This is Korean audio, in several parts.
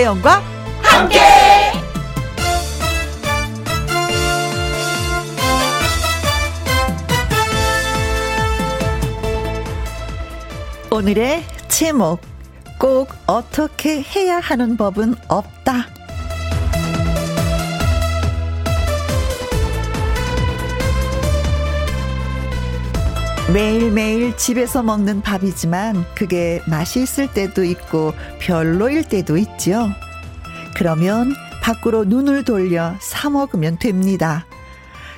김혜영과 함께. 오늘의 제목 꼭 어떻게 해야 하는 법은 없다. 매일매일 집에서 먹는 밥이지만 그게 맛있을 때도 있고 별로일 때도 있죠. 그러면 밖으로 눈을 돌려 사 먹으면 됩니다.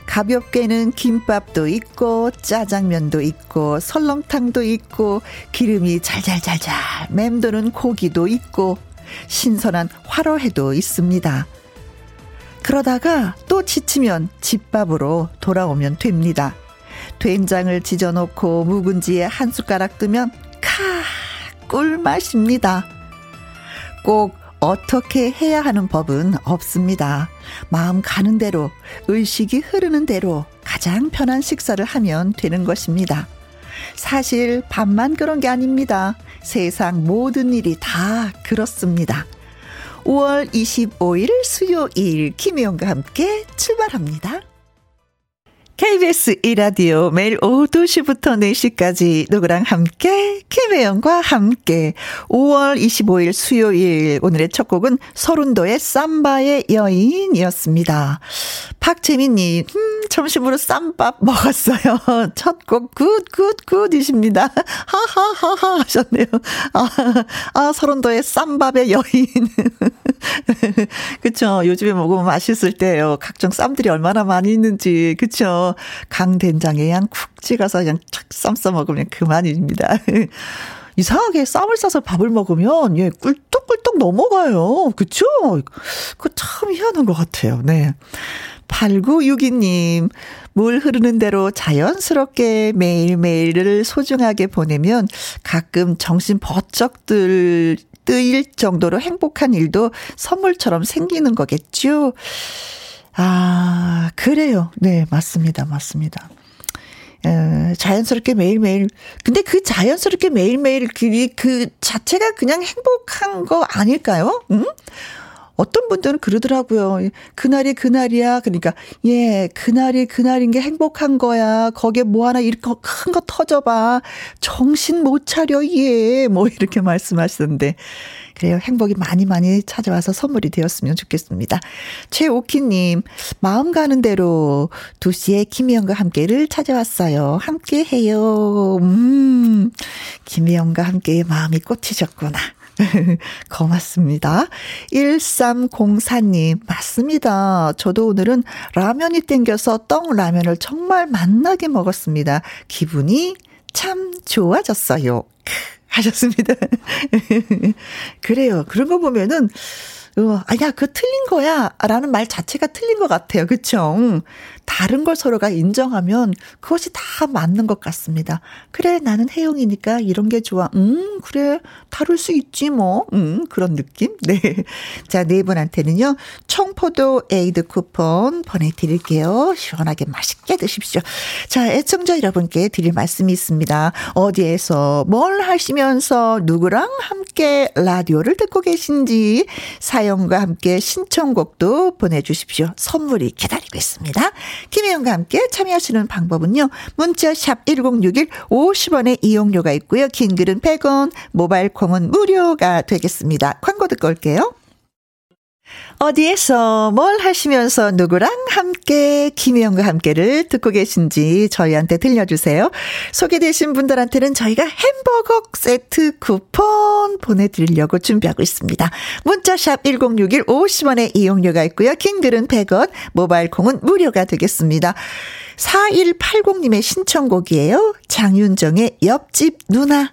가볍게는 김밥도 있고 짜장면도 있고 설렁탕도 있고 기름이 잘잘잘잘 맴도는 고기도 있고 신선한 화로회도 있습니다. 그러다가 또 지치면 집밥으로 돌아오면 됩니다. 된장을 지져놓고 묵은지에 한 숟가락 뜨면 카 꿀맛입니다. 꼭 어떻게 해야 하는 법은 없습니다. 마음 가는 대로, 의식이 흐르는 대로 가장 편한 식사를 하면 되는 것입니다. 사실 밥만 그런 게 아닙니다. 세상 모든 일이 다 그렇습니다. 5월 25일 수요일 김혜영과 함께 출발합니다. KBS 이라디오 매일 오후 2시부터 4시까지 누구랑 함께 김혜영과 함께 5월 25일 수요일 오늘의 첫 곡은 설운도의 쌈바의 여인이었습니다. 박재민님 음, 점심으로 쌈밥 먹었어요. 첫 곡 good good good이십니다. 하하하하 하셨네요. 아, 아 설운도의 쌈밥의 여인. 그쵸 요즘에 먹으면 맛있을 때요. 각종 쌈들이 얼마나 많이 있는지 그쵸 강된장에 그냥 쿡 찍어서 그냥 착 쌈싸 먹으면 그만입니다. 이상하게 쌈을 싸서 밥을 먹으면 예 꿀떡꿀떡 넘어가요. 그쵸? 그참 희한한 것 같아요. 네. 8962님, 물 흐르는 대로 자연스럽게 매일매일을 소중하게 보내면 가끔 정신 버쩍 들, 뜨일 정도로 행복한 일도 선물처럼 생기는 거겠죠? 아, 그래요. 네, 맞습니다. 맞습니다. 에, 자연스럽게 매일매일. 근데 그 자연스럽게 매일매일 그, 그 자체가 그냥 행복한 거 아닐까요? 응? 어떤 분들은 그러더라고요. 그날이 그날이야. 그러니까, 예, 그날이 그날인 게 행복한 거야. 거기에 뭐 하나 이렇게 큰 거 터져봐. 정신 못 차려, 예. 뭐 이렇게 말씀하시던데. 그래요. 행복이 많이 많이 찾아와서 선물이 되었으면 좋겠습니다. 최오키님, 마음 가는 대로 2시에 김희영과 함께를 찾아왔어요. 함께 해요. 음, 김희영과 함께 마음이 꽂히셨구나. 고맙습니다. 1304님, 맞습니다. 저도 오늘은 라면이 땡겨서 떡 라면을 정말 맛나게 먹었습니다. 기분이 참 좋아졌어요. 하셨습니다. 그래요. 그런 거 보면은, 어, 아야, 그 틀린 거야. 라는 말 자체가 틀린 것 같아요. 그쵸? 다른 걸 서로가 인정하면 그것이 다 맞는 것 같습니다. 그래, 나는 혜영이니까 이런 게 좋아. 음, 그래. 다룰 수 있지, 뭐. 음, 그런 느낌? 네. 자, 네 분한테는요, 청포도 에이드 쿠폰 보내드릴게요. 시원하게 맛있게 드십시오. 자, 애청자 여러분께 드릴 말씀이 있습니다. 어디에서 뭘 하시면서 누구랑 함께 라디오를 듣고 계신지 사연과 함께 신청곡도 보내주십시오. 선물이 기다리고 있습니다. 김혜영과 함께 참여하시는 방법은요. 문자 샵 1061 50원의 이용료가 있고요. 긴 글은 100원, 모바일 콩은 무료가 되겠습니다. 광고 듣고 올게요. 어디에서 뭘 하시면서 누구랑 함께 김혜영과 함께를 듣고 계신지 저희한테 들려주세요. 소개되신 분들한테는 저희가 햄버거 세트 쿠폰 보내드리려고 준비하고 있습니다. 문자샵 1061 50원의 이용료가 있고요. 킹글은 100원, 모바일 콩은 무료가 되겠습니다. 4180님의 신청곡이에요. 장윤정의 옆집 누나.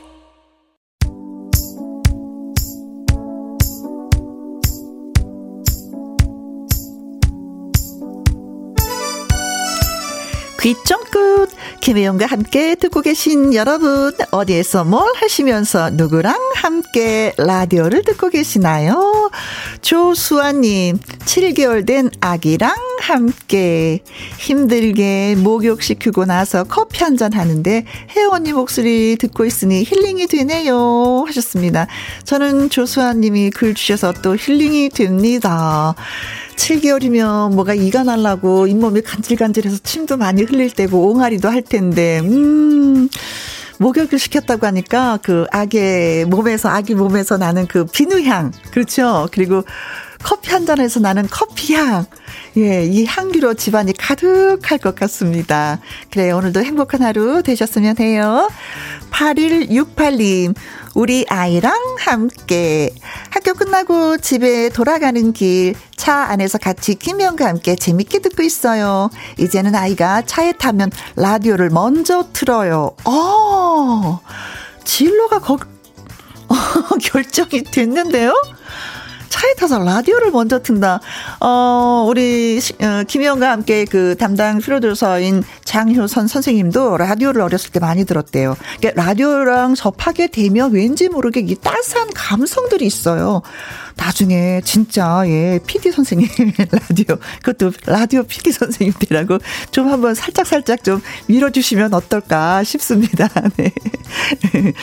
귀쫑끝 김혜영과 함께 듣고 계신 여러분 어디에서 뭘 하시면서 누구랑 함께 라디오를 듣고 계시나요? 조수아님 7개월 된 아기랑 함께 힘들게 목욕시키고 나서 커피 한 잔 하는데 혜영 언니 목소리 듣고 있으니 힐링이 되네요 하셨습니다. 저는 조수아님이 글 주셔서 또 힐링이 됩니다. 7개월이면 뭐가 이가 날라고 잇몸이 간질간질해서 침도 많이 흘릴 때고 옹알이도 할 텐데, 음. 목욕을 시켰다고 하니까 그 아기의 몸에서 아기 몸에서 나는 그 비누향. 그렇죠? 그리고 커피 한 잔에서 나는 커피향 예, 이 향기로 집안이 가득할 것 같습니다. 그래, 오늘도 행복한 하루 되셨으면 해요. 8168님, 우리 아이랑 함께 학교 끝나고 집에 돌아가는 길 차 안에서 같이 김영과 함께 재밌게 듣고 있어요. 이제는 아이가 차에 타면 라디오를 먼저 틀어요. 어, 진로가 거, 어, 결정이 됐는데요? 차에 타서 라디오를 먼저 튼다. 어, 우리, 어, 김희영과 함께 그 담당 프로듀서인 장효선 선생님도 라디오를 어렸을 때 많이 들었대요. 그러니까 라디오랑 접하게 되면 왠지 모르게 이 따스한 감성들이 있어요. 나중에 진짜 예 PD 선생님 라디오 그것도 라디오 PD 선생님 되라고 좀 한번 살짝 살짝 좀 밀어주시면 어떨까 싶습니다. 네.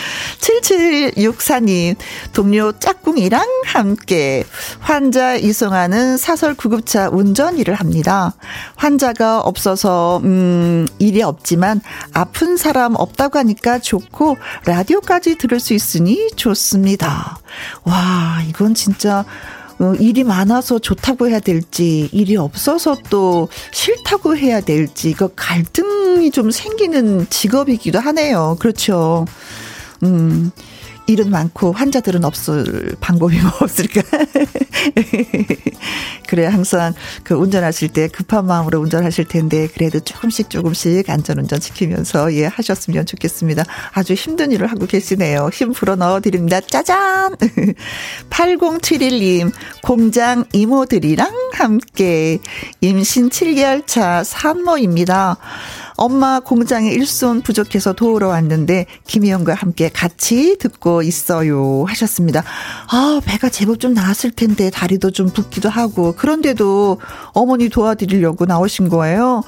7764님 동료 짝꿍이랑 함께 환자 이송하는 사설 구급차 운전 일을 합니다. 환자가 없어서 음 일이 없지만 아픈 사람 없다고 하니까 좋고 라디오까지 들을 수 있으니 좋습니다. 와 이건 진짜 진짜 어, 일이 많아서 좋다고 해야 될지, 일이 없어서 또 싫다고 해야 될지, 그 갈등이 좀 생기는 직업이기도 하네요. 그렇죠. 음, 일은 많고 환자들은 없을 방법이 뭐 없을까? 그래 항상 그 운전하실 때 급한 마음으로 운전하실 텐데 그래도 조금씩 조금씩 안전운전 지키면서 예 하셨으면 좋겠습니다. 아주 힘든 일을 하고 계시네요. 힘 불어 넣어 드립니다. 짜잔! 8071님 공장 이모들이랑 함께 임신 7개월 차 산모입니다. 엄마 공장에 일손 부족해서 도우러 왔는데 김희영과 함께 같이 듣고 있어요 하셨습니다. 아 배가 제법 좀 나았을 텐데 다리도 좀 붓기도 하고 그런데도 어머니 도와드리려고 나오신 거예요.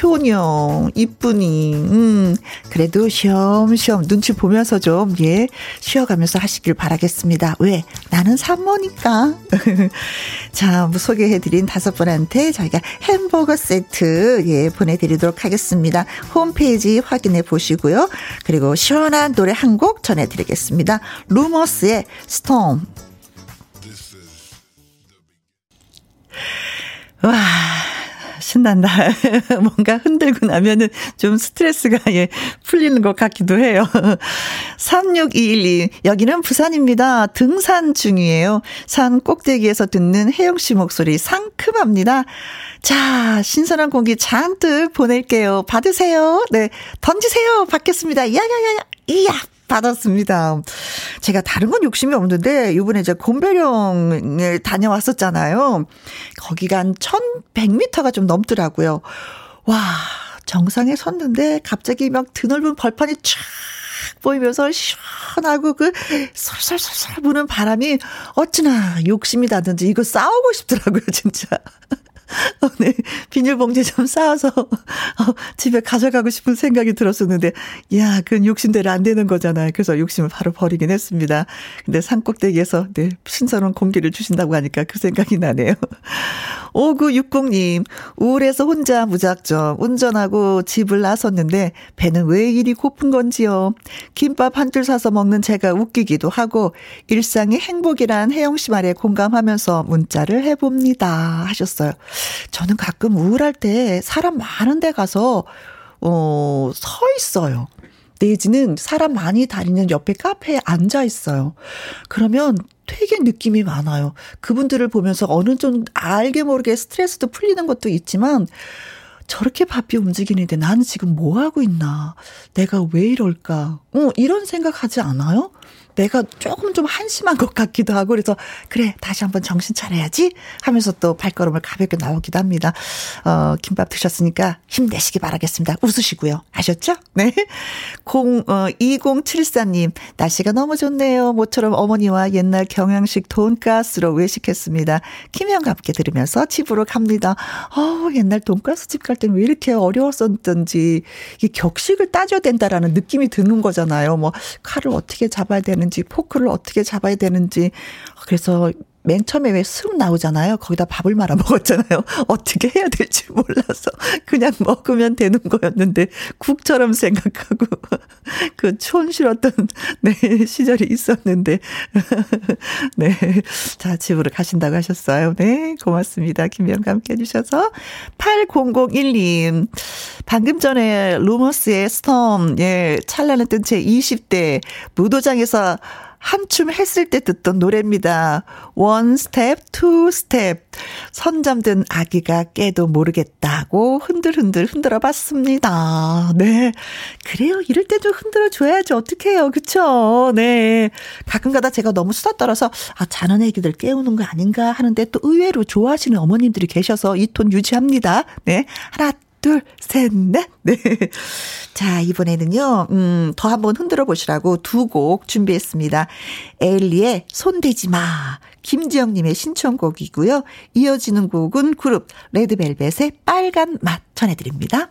효녀 이쁘니 음 그래도 쉬엄쉬엄 눈치 보면서 좀 예 쉬어가면서 하시길 바라겠습니다. 왜 나는 산모니까. 자뭐 소개해드린 다섯 분한테 저희가 햄버거 세트 예 보내드리도록 하겠습니다. 있습니다. 홈페이지 확인해 보시고요. 그리고 시원한 노래 한 곡 전해드리겠습니다. 루머스의 스톰. 와. 신난다. 뭔가 흔들고 나면은 좀 스트레스가 예, 풀리는 것 같기도 해요. 36212. 여기는 부산입니다. 등산 중이에요. 산 꼭대기에서 듣는 혜영 씨 목소리 상큼합니다. 자, 신선한 공기 잔뜩 보낼게요. 받으세요. 네. 던지세요. 받겠습니다. 야야야야. 이야. 받았습니다. 제가 다른 건 욕심이 없는데 이번에 이제 곰배령에 다녀왔었잖아요. 거기가 한 1100m가 좀 넘더라고요. 와, 정상에 섰는데 갑자기 막 드넓은 벌판이 쫙 보이면서 시원하고 그 솔솔솔솔 부는 바람이 어찌나 욕심이 나든지 이거 싸우고 싶더라고요, 진짜. 어, 네. 비닐봉지 좀 싸와서 어, 집에 가져가고 싶은 생각이 들었었는데, 야, 그건 욕심대로 안 되는 거잖아요. 그래서 욕심을 바로 버리긴 했습니다. 근데 산꼭대기에서 네, 신선한 공기를 주신다고 하니까 그 생각이 나네요. 5960님, 우울해서 혼자 무작정 운전하고 집을 나섰는데 배는 왜 이리 고픈 건지요. 김밥 한 줄 사서 먹는 제가 웃기기도 하고 일상의 행복이란 혜영 씨 말에 공감하면서 문자를 해봅니다. 하셨어요. 저는 가끔 우울할 때 사람 많은 데 가서 어, 서 있어요. 내지는 사람 많이 다니는 옆에 카페에 앉아 있어요. 그러면 되게 느낌이 많아요. 그분들을 보면서 어느 정도 알게 모르게 스트레스도 풀리는 것도 있지만 저렇게 바삐 움직이는데 나는 지금 뭐 하고 있나? 내가 왜 이럴까? 어, 이런 생각하지 않아요? 내가 조금 좀 한심한 것 같기도 하고 그래서 그래 다시 한번 정신 차려야지 하면서 또 발걸음을 가볍게 나오기도 합니다. 어 김밥 드셨으니까 힘내시기 바라겠습니다. 웃으시고요. 아셨죠? 네. 0 어, 2074님 날씨가 너무 좋네요. 모처럼 어머니와 옛날 경양식 돈가스로 외식했습니다. 김영과 함께 들으면서 집으로 갑니다. 어 옛날 돈가스 집 갈 때는 왜 이렇게 어려웠었던지 이 격식을 따져야 된다라는 느낌이 드는 거잖아요. 뭐 칼을 어떻게 잡아야 되는 되는지, 포크를 어떻게 잡아야 되는지. 그래서 맨 처음에 왜 쑥 나오잖아요. 거기다 밥을 말아 먹었잖아요. 어떻게 해야 될지 몰라서 그냥 먹으면 되는 거였는데 국처럼 생각하고 그 촌스러웠던 네 시절이 있었는데 네. 자, 집으로 가신다고 하셨어요. 네, 고맙습니다. 김영과 함께 해 주셔서 8001님 방금 전에 루머스의 스톰 예 찰나는 뜬채 20대 무도장에서 한춤 했을 때 듣던 노래입니다. 원 스텝, 투 스텝. 선 잠든 아기가 깨도 모르겠다고 흔들흔들 흔들어 봤습니다. 네. 그래요. 이럴 때도 흔들어 줘야지. 어떡해요. 그쵸? 네. 가끔 가다 제가 너무 수다 떨어서, 아, 자는 애기들 깨우는 거 아닌가 하는데 또 의외로 좋아하시는 어머님들이 계셔서 이 톤 유지합니다. 네. 하나, 둘, 셋, 넷. 네. 자, 이번에는요, 음, 더 한번 흔들어 보시라고 두 곡 준비했습니다. 에일리의 손대지 마. 김지영님의 신청곡이고요. 이어지는 곡은 그룹 레드벨벳의 빨간 맛 전해드립니다.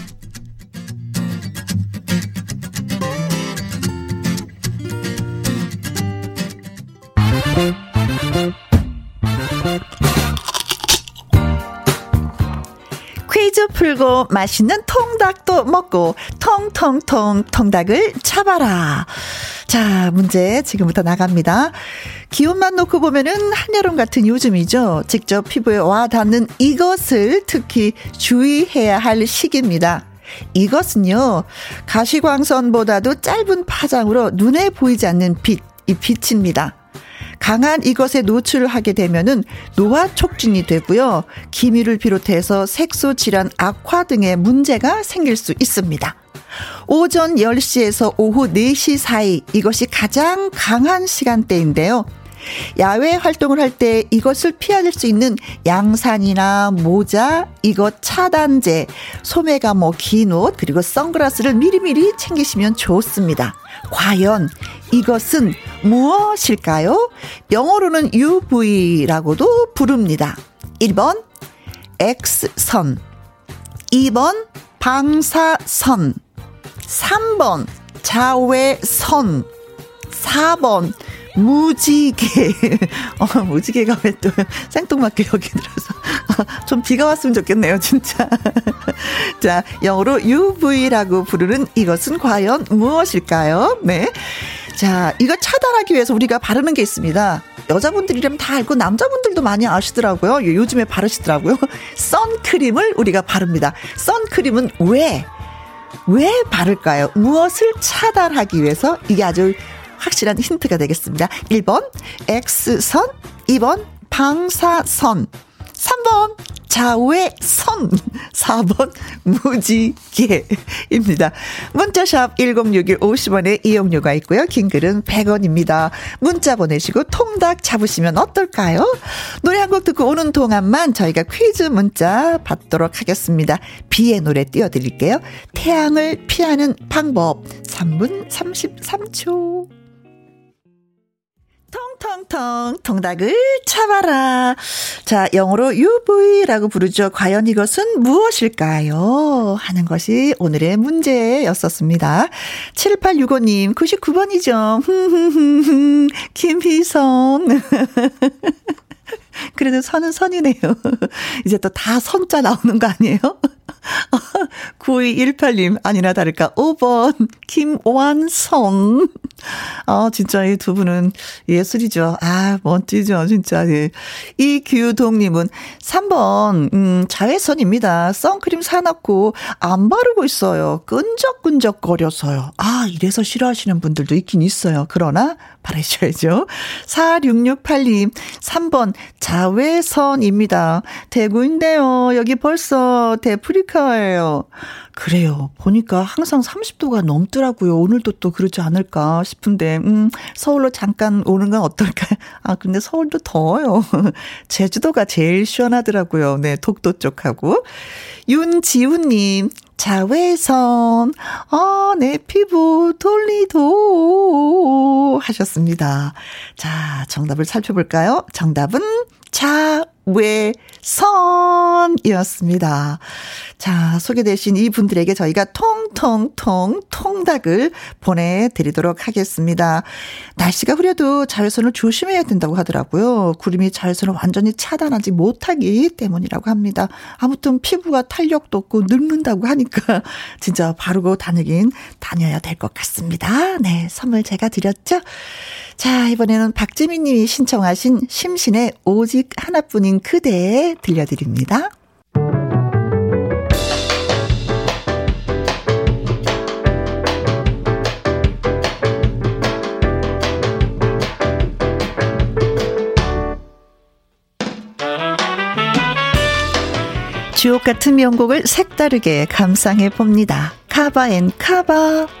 풀고 맛있는 통닭도 먹고 통통통 통닭을 잡아라. 자, 문제 지금부터 나갑니다. 기온만 놓고 보면은 한여름 같은 요즘이죠. 직접 피부에 와 닿는 이것을 특히 주의해야 할 시기입니다. 이것은요, 가시광선보다도 짧은 파장으로 눈에 보이지 않는 빛, 이 빛입니다. 강한 이것에 노출하게 되면은 노화 촉진이 되고요. 기미를 비롯해서 색소 질환 악화 등의 문제가 생길 수 있습니다. 오전 10시에서 오후 4시 사이 이것이 가장 강한 시간대인데요. 야외 활동을 할 때 이것을 피할 수 있는 양산이나 모자, 이것 차단제, 소매 가 뭐 긴 옷, 그리고 선글라스를 미리미리 챙기시면 좋습니다. 과연 이것은 무엇일까요? 영어로는 UV라고도 부릅니다. 1번 X선, 2번 방사선, 3번 자외선, 4번 무지개. 어, 무지개가 왜 또 생뚱맞게 여기 들어서. 좀 비가 왔으면 좋겠네요, 진짜. 자, 영어로 UV라고 부르는 이것은 과연 무엇일까요? 네. 자, 이거 차단하기 위해서 우리가 바르는 게 있습니다. 여자분들이라면 다 알고 남자분들도 많이 아시더라고요. 요즘에 바르시더라고요. 선크림을 우리가 바릅니다. 선크림은 왜? 왜 바를까요? 무엇을 차단하기 위해서? 이게 아주 확실한 힌트가 되겠습니다. 1번 X선, 2번 방사선, 3번 좌우선 4번 무지개입니다. 문자샵 1061 50원에 이용료가 있고요. 긴 글은 100원입니다. 문자 보내시고 통닭 잡으시면 어떨까요? 노래 한 곡 듣고 오는 동안만 저희가 퀴즈 문자 받도록 하겠습니다. 비의 노래 띄워드릴게요. 태양을 피하는 방법 3분 33초. 통통통 통닭을 잡아라. 자, 영어로 UV라고 부르죠. 과연 이것은 무엇일까요? 하는 것이 오늘의 문제였었습니다. 7865님, 99번이죠. 김희성. 그래도 선은 선이네요. 이제 또 다 선자 나오는 거 아니에요? 9218님, 아니나 다를까, 5번, 김완성. 아, 진짜 이 두 분은 예술이죠. 아, 멋지죠. 진짜. 예. 이규동님은 3번, 음, 자외선입니다. 선크림 사놓고 안 바르고 있어요. 끈적끈적거려서요. 아, 이래서 싫어하시는 분들도 있긴 있어요. 그러나 바르셔야죠. 4668님, 3번, 자외선입니다. 대구인데요. 여기 벌써 데프리카예요. 그래요. 보니까 항상 30도가 넘더라고요. 오늘도 또 그렇지 않을까 싶은데, 음, 서울로 잠깐 오는 건 어떨까요? 아, 근데 서울도 더워요. 제주도가 제일 시원하더라고요. 네, 독도 쪽하고. 윤지훈님, 자외선, 아, 내 피부 돌리도 하셨습니다. 자, 정답을 살펴볼까요? 정답은 자 외선이었습니다. 자, 소개되신 이 분들에게 저희가 통통통 통닭을 보내드리도록 하겠습니다. 날씨가 흐려도 자외선을 조심해야 된다고 하더라고요. 구름이 자외선을 완전히 차단하지 못하기 때문이라고 합니다. 아무튼 피부가 탄력도 없고 늙는다고 하니까 진짜 바르고 다니긴 다녀야 될 것 같습니다. 네, 선물 제가 드렸죠? 자, 이번에는 박지민 님이 신청하신 심신의 오직 하나뿐인 그대 들려드립니다. 주옥 같은 명곡을 색다르게 감상해 봅니다. cover and cover.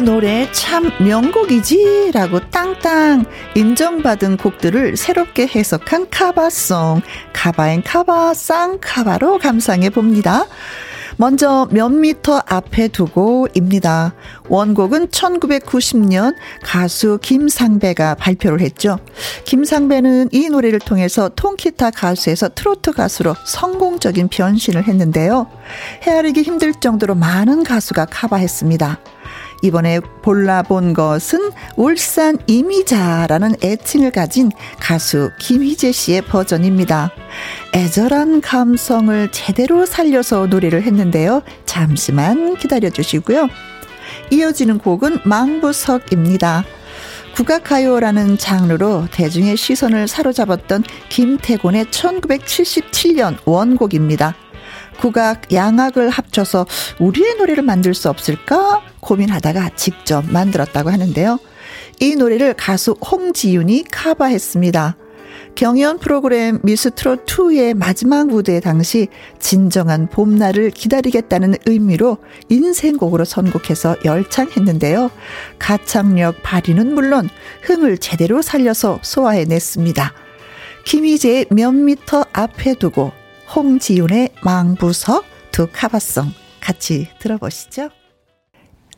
이 노래 참 명곡이지 라고 땅땅 인정받은 곡들을 새롭게 해석한 cover song cover and cover 쌍카바로 감상해 봅니다. 먼저 몇 미터 앞에 두고입니다. 원곡은 1990년 가수 김상배가 발표를 했죠. 김상배는 이 노래를 통해서 통기타 가수에서 트로트 가수로 성공적인 변신을 했는데요. 헤아리기 힘들 정도로 많은 가수가 커버했습니다. 이번에 볼라본 것은 울산 이미자라는 애칭을 가진 가수 김희재 씨의 버전입니다. 애절한 감성을 제대로 살려서 노래를 했는데요. 잠시만 기다려 주시고요. 이어지는 곡은 망부석입니다. 국악가요라는 장르로 대중의 시선을 사로잡았던 김태곤의 1977년 원곡입니다. 국악, 양악을 합쳐서 우리의 노래를 만들 수 없을까 고민하다가 직접 만들었다고 하는데요. 이 노래를 가수 홍지윤이 카바했습니다. 경연 프로그램 미스 트롯 2의 마지막 무대 당시 진정한 봄날을 기다리겠다는 의미로 인생곡으로 선곡해서 열창했는데요. 가창력 발휘는 물론 흥을 제대로 살려서 소화해냈습니다. 김희재의 몇 미터 앞에 두고 홍지윤의 망부석 두 카바송 같이 들어보시죠.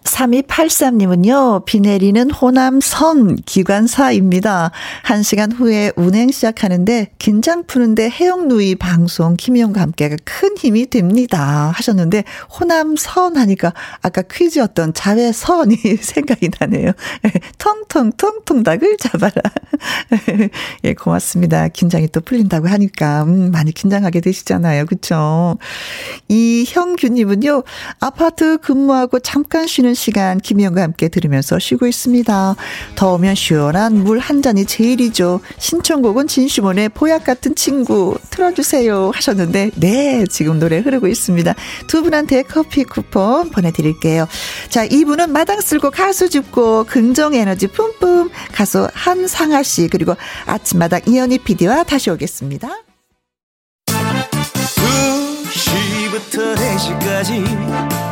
3283님은요, 비 내리는 호남 선 기관사입니다. 한 시간 후에 운행 시작하는데, 긴장 푸는데 해영누이 방송 김희영과 함께가 큰 힘이 됩니다. 하셨는데, 호남 선 하니까 아까 퀴즈였던 자외선이 생각이 나네요. 텅텅텅 닭을 잡아라. 예, 고맙습니다. 긴장이 또 풀린다고 하니까, 음, 많이 긴장하게 되시잖아요. 그쵸? 이형규님은요, 아파트 근무하고 잠깐 쉬는 시간 김희영과 함께 들으면서 쉬고 있습니다. 더우면 시원한 물 한 잔이 제일이죠. 신청곡은 진시몬의 보약 같은 친구 틀어주세요 하셨는데 네 지금 노래 흐르고 있습니다. 두 분한테 커피 쿠폰 보내드릴게요. 자 이분은 마당 쓸고 가수 줍고 긍정 에너지 뿜뿜 가수 한상아 씨 그리고 아침마당 이현희 PD와 다시 오겠습니다. 2시부터 4시까지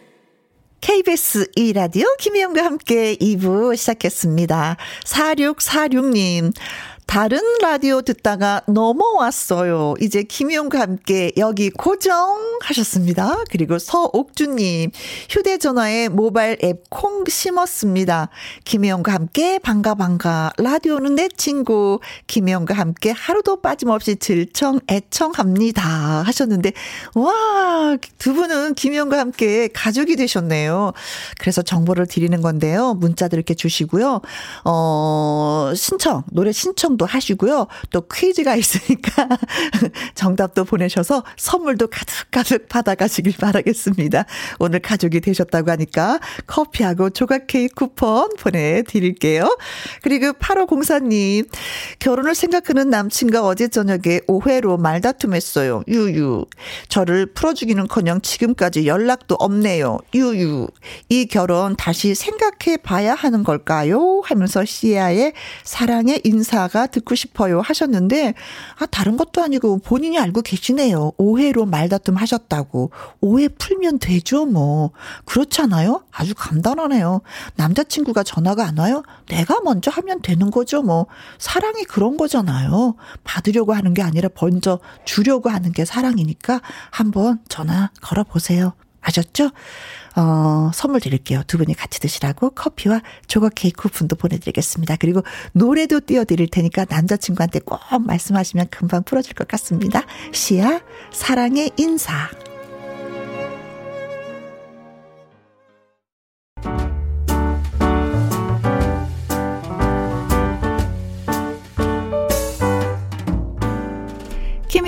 KBS 2라디오 김희영과 함께 2부 시작했습니다. 4646님. 다른 라디오 듣다가 넘어왔어요. 이제 김용과 함께 여기 고정 하셨습니다. 그리고 서옥주님, 휴대전화에 모바일 앱 콩 심었습니다. 김용과 함께 반가 반가. 라디오는 내 친구. 김용과 함께 하루도 빠짐없이 질청 애청합니다. 하셨는데, 와, 두 분은 김용과 함께 가족이 되셨네요. 그래서 정보를 드리는 건데요. 문자들 이렇게 주시고요. 어, 신청, 노래 신청 도 하시고요. 또 퀴즈가 있으니까 정답도 보내셔서 선물도 가득가득 받아가시길 바라겠습니다. 오늘 가족이 되셨다고 하니까 커피하고 조각 케이크 쿠폰 보내드릴게요. 그리고 8504님, 결혼을 생각하는 남친과 어제 저녁에 오해로 말다툼했어요. 유유. 저를 풀어주기는 커녕 지금까지 연락도 없네요. 유유. 이 결혼 다시 생각해 봐야 하는 걸까요? 하면서 시아의 사랑의 인사가 듣고 싶어요 하셨는데, 아, 다른 것도 아니고 본인이 알고 계시네요. 오해로 말다툼 하셨다고. 오해 풀면 되죠, 뭐. 그렇잖아요? 아주 간단하네요. 남자친구가 전화가 안 와요? 내가 먼저 하면 되는 거죠, 뭐. 사랑이 그런 거잖아요. 받으려고 하는 게 아니라 먼저 주려고 하는 게 사랑이니까 한번 전화 걸어 보세요. 아셨죠? 어, 선물 드릴게요. 두 분이 같이 드시라고 커피와 조각 케이크 쿠폰도 보내드리겠습니다. 그리고 노래도 띄워드릴 테니까 남자친구한테 꼭 말씀하시면 금방 풀어줄 것 같습니다. 시아, 사랑의 인사.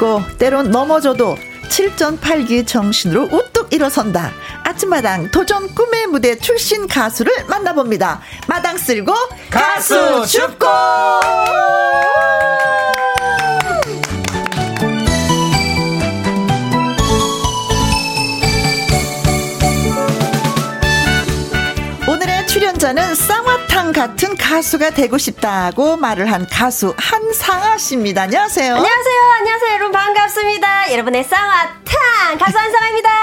들고 때론 넘어져도 7.8기 정신으로 우뚝 일어선다. 아침마당 도전 꿈의 무대 출신 가수를 만나봅니다. 마당 쓸고 가수 춥고 출연자는 쌍화 탕 같은 가수가 되고 싶다고 말을 한 가수 한상아 씨입니다. 안녕하세요. 안녕하세요. 안녕하세요. 여러분 반갑습니다. 여러분의 쌍화탕 가수 한상아입니다.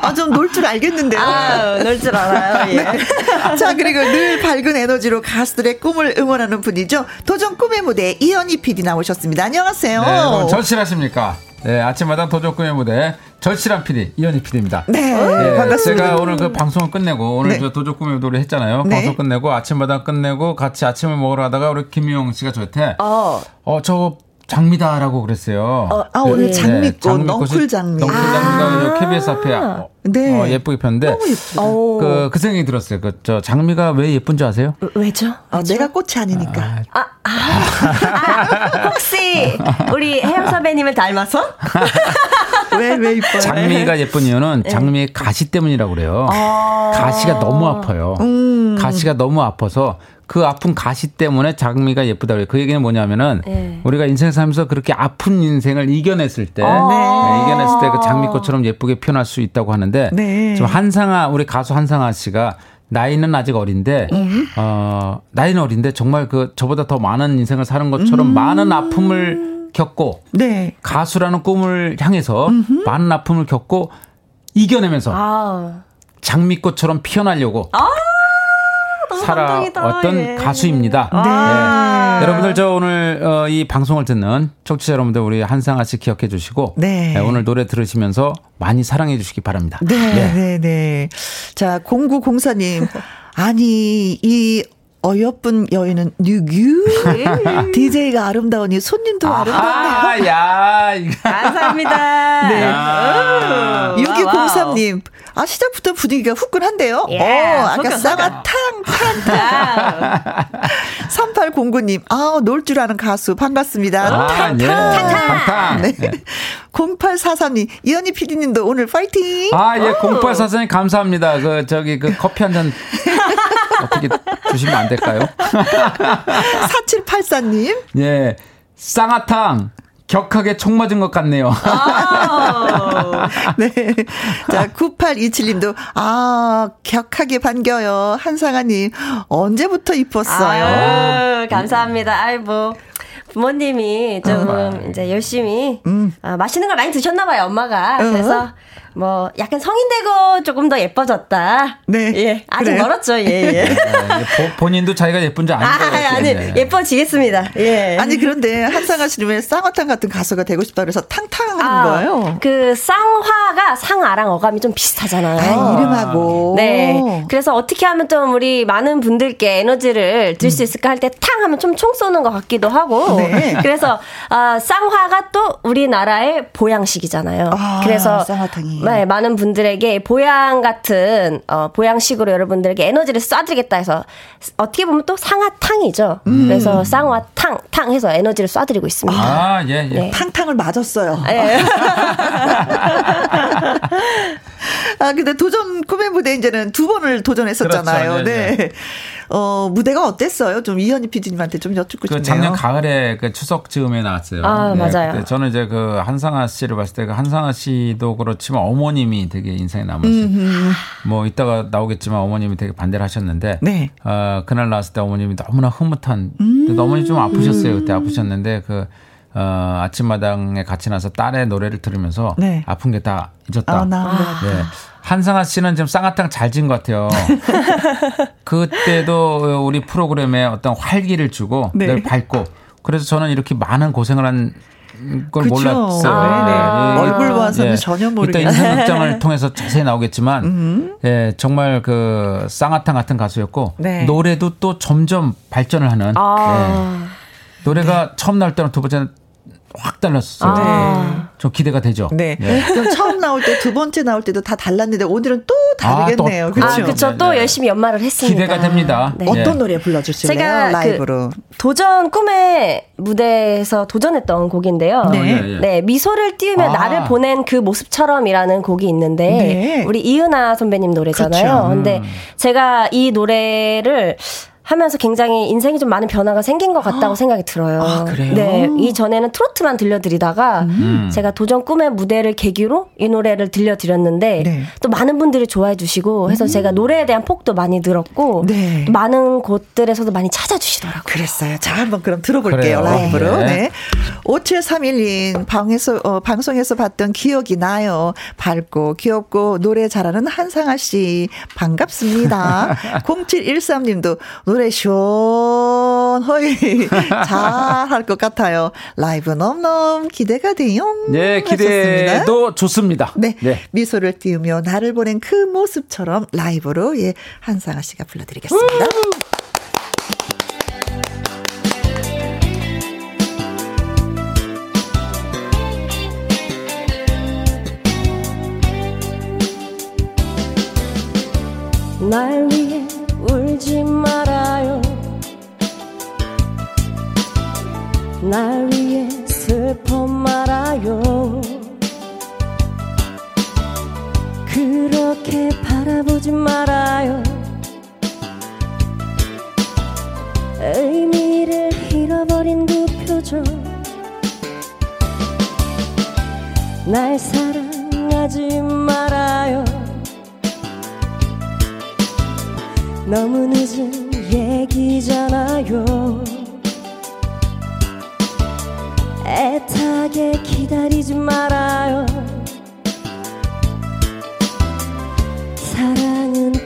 아, 좀 놀 줄 알겠는데요. 아, 놀 줄 알아요. 예. 네. 자, 그리고 늘 밝은 에너지로 가수들의 꿈을 응원하는 분이죠. 도전 꿈의 무대 이현희 PD 나오셨습니다. 안녕하세요. 네, 절실하십니까? 네, 아침마다 도전 꿈의 무대 절실한 PD 이현희 PD입니다. 네, 네, 반갑습니다. 제가 오늘 그 방송을 끝내고 오늘 네. 저 도적 꿈의 노래 했잖아요. 네. 방송 끝내고 아침마다 끝내고 같이 아침을 먹으러 가다가 우리 김미영 씨가 저한테 어, 어 저 장미다라고 그랬어요. 어, 아, 오늘 네, 장미꽃, 장미꽃이 넝쿨 장미. 넝쿨 장미가 아. KBS 앞에 어, 네. 어, 예쁘게 폈는데 너무 예쁘다. 오. 그, 그 생각이 들었어요. 그, 저, 장미가 왜 예쁜지 아세요? 왜죠? 아, 내가 꽃이 아니니까. 아, 아, 아, 혹시 우리 혜영 선배님을 닮아서? 왜, 왜 이뻐요? 장미가 예쁜 이유는 네. 장미의 가시 때문이라고 그래요. 아. 가시가 너무 아파요. 음. 가시가 너무 아파서 그 아픈 가시 때문에 장미가 예쁘다 그래요. 그 얘기는 뭐냐면은 네. 우리가 인생 살면서 그렇게 아픈 인생을 이겨냈을 때 네. 네, 이겨냈을 때 그 장미꽃처럼 예쁘게 표현할 수 있다고 하는데 네. 지금 한상아 우리 가수 한상아 씨가 나이는 아직 어린데 어 나이는 어린데 정말 그 저보다 더 많은 인생을 사는 것처럼 많은 아픔을 겪고 네. 가수라는 꿈을 향해서 많은 아픔을 겪고 이겨내면서 아, 장미꽃처럼 피어나려고 너무 살아왔던. 예. 가수입니다. 네. 네. 여러분들 저 오늘 어, 이 방송을 듣는 청취자 여러분들 우리 한상아 씨 기억해 주시고 네. 네, 오늘 노래 들으시면서 많이 사랑해 주시기 바랍니다. 네, 네, 네. 자, 0904님. 아니, 이 어여쁜 여인은 누구? DJ가 아름다우니 손님도 아름답네요. 아, 야. 감사합니다. 네. 야. 6203님. 아, 시작부터 분위기가 후끈한데요. 예, 어, 아까 속여, 쌍화 탕, 탕, 탕. 3809님. 아, 놀 줄 아는 가수. 반갑습니다. 아, 예. 탕탕. 네. 네. 0843님. 이현희 PD님도 오늘 파이팅! 아, 예, 0844님 감사합니다. 그, 저기, 그 커피 한 잔 어떻게 주시면 안 될까요? 4784님. 예. 쌍화탕. 격하게 총 맞은 것 같네요. 네. 자, 9827님도, 아, 격하게 반겨요. 한상아님, 언제부터 이뻤어요? 아유, 감사합니다. 아이, 뭐. 부모님이 조금 이제 열심히 아, 맛있는 걸 많이 드셨나 봐요, 엄마가. 그래서 뭐 약간 성인 되고 조금 더 예뻐졌다. 네, 예. 아직 그래요? 멀었죠, 예, 예. 예, 보- 본인도 자기가 예쁜 줄 아, 아는 거예요. 아니, 예. 예뻐지겠습니다. 예. 아니, 그런데 한상아 씨는 왜 쌍화탕 같은 가수가 되고 싶다 그래서 탕탕 하는 거예요? 그 쌍화가 상아랑 어감이 좀 비슷하잖아요. 아, 이름하고. 네. 그래서 어떻게 하면 좀 우리 많은 분들께 에너지를 줄수 있을까 할 때 탕 하면 좀 총 쏘는 것 같기도 하고. 네. 그래서 아, 쌍화가 또 우리나라의 보양식이잖아요. 아, 그래서 쌍화탕이. 네, 많은 분들에게 보양 같은 어, 보양식으로 여러분들에게 에너지를 쏴드리겠다 해서 어떻게 보면 또 상화탕이죠. 음. 그래서 쌍화탕 탕 해서 에너지를 쏴드리고 있습니다. 아, 예, 예. 네. 탕탕을 맞았어요. 예. 아, 근데 도전 꿈의 무대 이제는 두 번을 도전했었잖아요. 그렇죠. 네, 네. 어, 무대가 어땠어요? 좀 이현희 PD님한테 좀 여쭙고 그 싶네요. 작년 가을에 그 추석 즈음에 나왔어요. 아, 맞아요. 그때 저는 이제 그 한상아 씨를 봤을 때 그 한상아 씨도 그렇지만 어머님이 되게 인상이 남았어요. 뭐 이따가 나오겠지만 어머님이 되게 반대를 하셨는데 네. 어, 그날 나왔을 때 어머님이 너무나 흐뭇한 근데 어머니 좀 아프셨어요. 그때 아프셨는데 그 어, 아침마당에 같이 나서 딸의 노래를 들으면서 네. 아픈 게 다 잊었다. 아, 나. 네. 한상아 씨는 지금 쌍화탕 잘 진 것 같아요. 그때도 우리 프로그램에 어떤 활기를 주고 네. 늘 밝고 그래서 저는 이렇게 많은 고생을 한걸 그쵸. 몰랐어요. 아, 네. 이- 얼굴 봐서는 전혀 모르겠- 이따 인생극장을 통해서 자세히 나오겠지만, 예, 정말 그 쌍화탕 같은 가수였고 네. 노래도 또 점점 발전을 하는. 예. 아. 노래가 처음 나올 때랑 두 번째는 확 달랐었어요. 아. 좀 기대가 되죠. 네. 예. 그럼 처음 나올 때, 두 번째 나올 때도 다 달랐는데 오늘은 또 다르겠네요. 아, 또- 그렇죠? 아, 그쵸. 또 네. 열심히 연말을 했습니다. 기대가 됩니다. 네. 예. 어떤 노래 불러주실래요? 제가 라이브로. 그 도전 꿈의 무대에서 도전했던 곡인데요. 네. 예, 예. 네, 미소를 띄우며 아. 나를 보낸 그 모습처럼이라는 곡이 있는데 네. 우리 이은아 선배님 노래잖아요. 그렇죠. 근데 제가 이 노래를 하면서 굉장히 인생이 좀 많은 변화가 생긴 것 같다고 생각이 들어요. 아, 그래요? 네, 이 전에는 트로트만 들려드리다가 음. 제가 도전 꿈의 무대를 계기로 이 노래를 들려드렸는데 네. 또 많은 분들이 좋아해 주시고 해서 제가 노래에 대한 폭도 많이 늘었고 네. 또 많은 곳들에서도 많이 찾아주시더라고요. 그랬어요. 자, 한번 그럼 들어볼게요. 그래요. 라이브로. 네. 네. 5731님, 방에서, 어, 방송에서 봤던 기억이 나요. 밝고, 귀엽고, 노래 잘하는 한상아 씨. 반갑습니다. 0713님도 노래 노래 시원하게 잘할 것 같아요. 라이브 넘넘 기대가 돼요. 네, 기대도 좋습니다. 네, 네, 미소를 띄우며 나를 보낸 그 모습처럼 라이브로 예 한상아 씨가 불러드리겠습니다. 날 날 위해 슬퍼 말아요. 그렇게 바라보지 말아요. 의미를 잃어버린 그 표정. 날 사랑하지 말아요. 너무 늦은 얘기잖아요 애타게 기다리지 말아요. 사랑은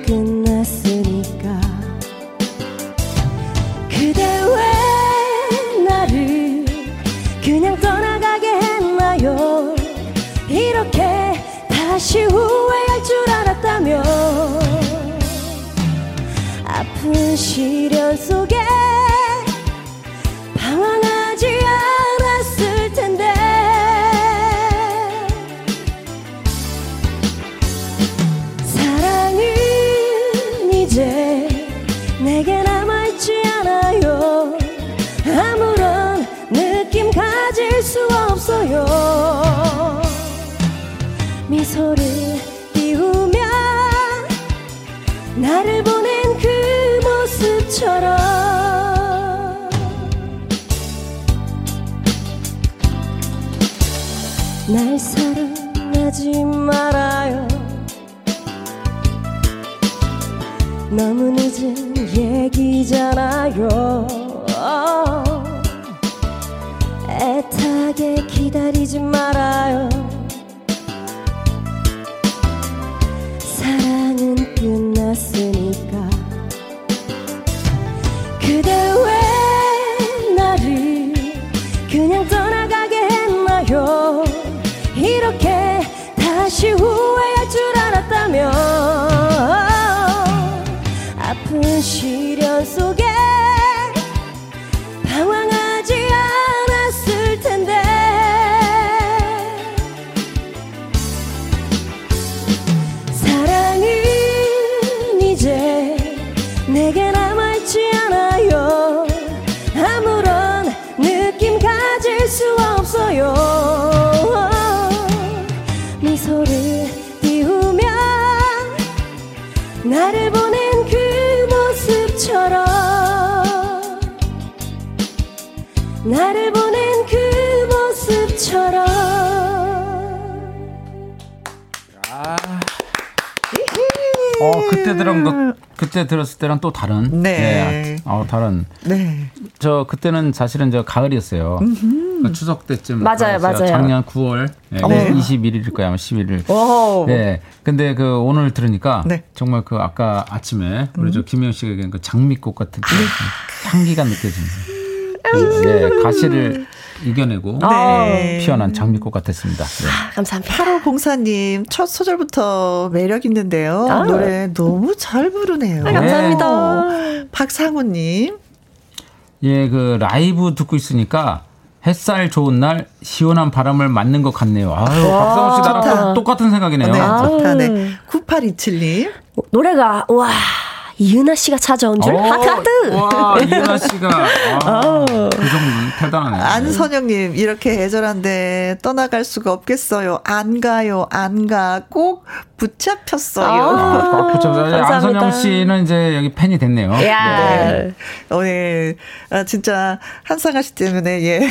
미소를 띄우며 나를 보낸 그 모습처럼 나를 보낸 그 모습처럼 어, 그때 들은 거, 그때 들었을 때랑 또 다른. 네. 어, 다른. 네. 저, 그때는 사실은 저 가을이었어요. 그러니까 추석 때쯤. 맞아요. 맞아요. 작년 9월. 네, 네. 21일일 거야, 아마 11일. 오. 네. 근데 그 오늘 들으니까 네. 정말 그 아까 아침에 우리 저 김영 씨가 얘기한 그 장미꽃 같은 그 향기가 느껴지는. 그, 네, 가시를 이겨내고 네. 피어난 장미꽃 같았습니다. 네. 감사합니다 8호 공사님 첫 소절부터 매력 있는데요. 아. 노래 너무 잘 부르네요. 아, 감사합니다. 박상우님. 예, 그 라이브 듣고 있으니까 햇살 좋은 날 시원한 바람을 맞는 것 같네요. 아유, 박상우 씨 나랑 똑같은 생각이네요. 네. 좋다. 네. 9827님. 노래가 와 이은하 씨가 찾아온 줄 오, 하트 하트 와, 이은하 씨가 아, 그 정도는 대단하네. 안선영님, 이렇게 애절한데 떠나갈 수가 없겠어요. 안 가요, 안 가. 꼭 붙잡혔어요. 아, 그렇죠. 감사합니다. 안선영 씨는 이제 여기 팬이 됐네요. 야 네. 오늘, 아, 진짜, 한상아 씨 때문에, 예.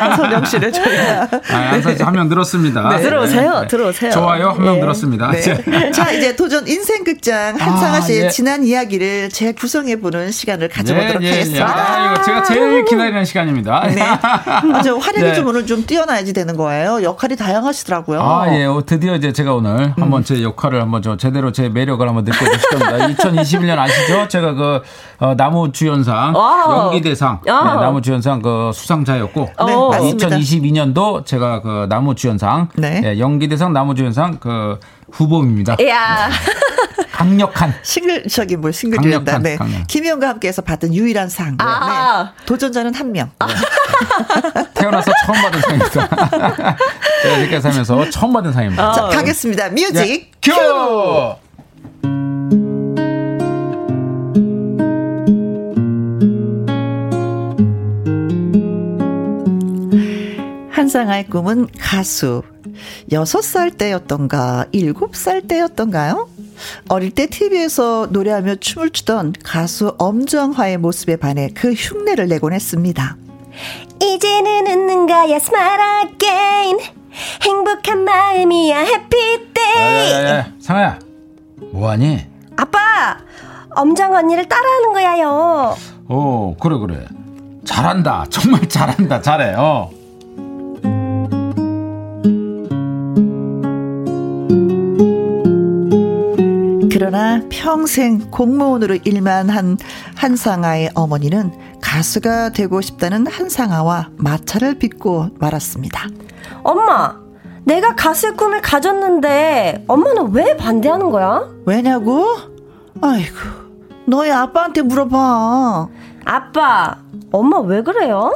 안선영 씨를 저희가. 아, 안선영 씨한 명 늘었습니다. 네. 들어오세요, 들어오세요. 좋아요, 한명 예. 늘었습니다. 네. 자, 이제 도전 인생 극장 한상아 아, 씨의 예. 지난 이야기를 재구성해 보는 시간을 가져보도록 예, 예, 예. 하겠습니다. 아, 제가 제일 기다리는 시간입니다. 네. 아주 활약이 네. 좀 오늘 좀 뛰어나야지 되는 거예요. 역할이 다양하시더라고요. 아, 예. 어, 드디어 이제 제가 오늘 음. 한번 제 역할을 한번 저 제대로 제 매력을 한번 느껴보실 겁니다. 2021년 아시죠? 제가 그, 어, 남우 주연상, wow. 연기 대상, 네, 아. 남우 주연상 그 수상자였고, 네, 어. 맞습니다. 2022년도 제가 그 남우 주연상, 네. 예, 연기 대상, 남우 주연상 그 후보입니다. 야 강력한. 싱글 저기 뭐 싱글이란다. 네. 강력. 김혜영과 함께해서 받은 유일한 상. 아. 네. 도전자는 한 명. 태어나서 처음 받은 상입니다. 제가 이렇게 살면서 처음 받은 상입니다. 자, 가겠습니다. 뮤직 예. 큐! 한상아의 꿈은 가수. 6살 때였던가, 7살 때였던가요? 어릴 때 TV에서 노래하며 춤을 추던 가수 엄정화의 모습에 반해 그 흉내를 내곤 했습니다. 이제는 웃는 거야, smile again. 행복한 마음이야, happy day. 야야야, 상아야, 뭐하니? 아빠, 엄정 언니를 따라하는 거야요. 오, 그래 그래. 잘한다. 정말 잘한다. 잘해. 어. 그러나 평생 공무원으로 일만 한 한상아의 어머니는 가수가 되고 싶다는 한상아와 마찰을 빚고 말았습니다. 엄마, 내가 가수의 꿈을 가졌는데 엄마는 왜 반대하는 거야? 왜냐고? 아이고, 너희 아빠한테 물어봐. 아빠, 엄마 왜 그래요?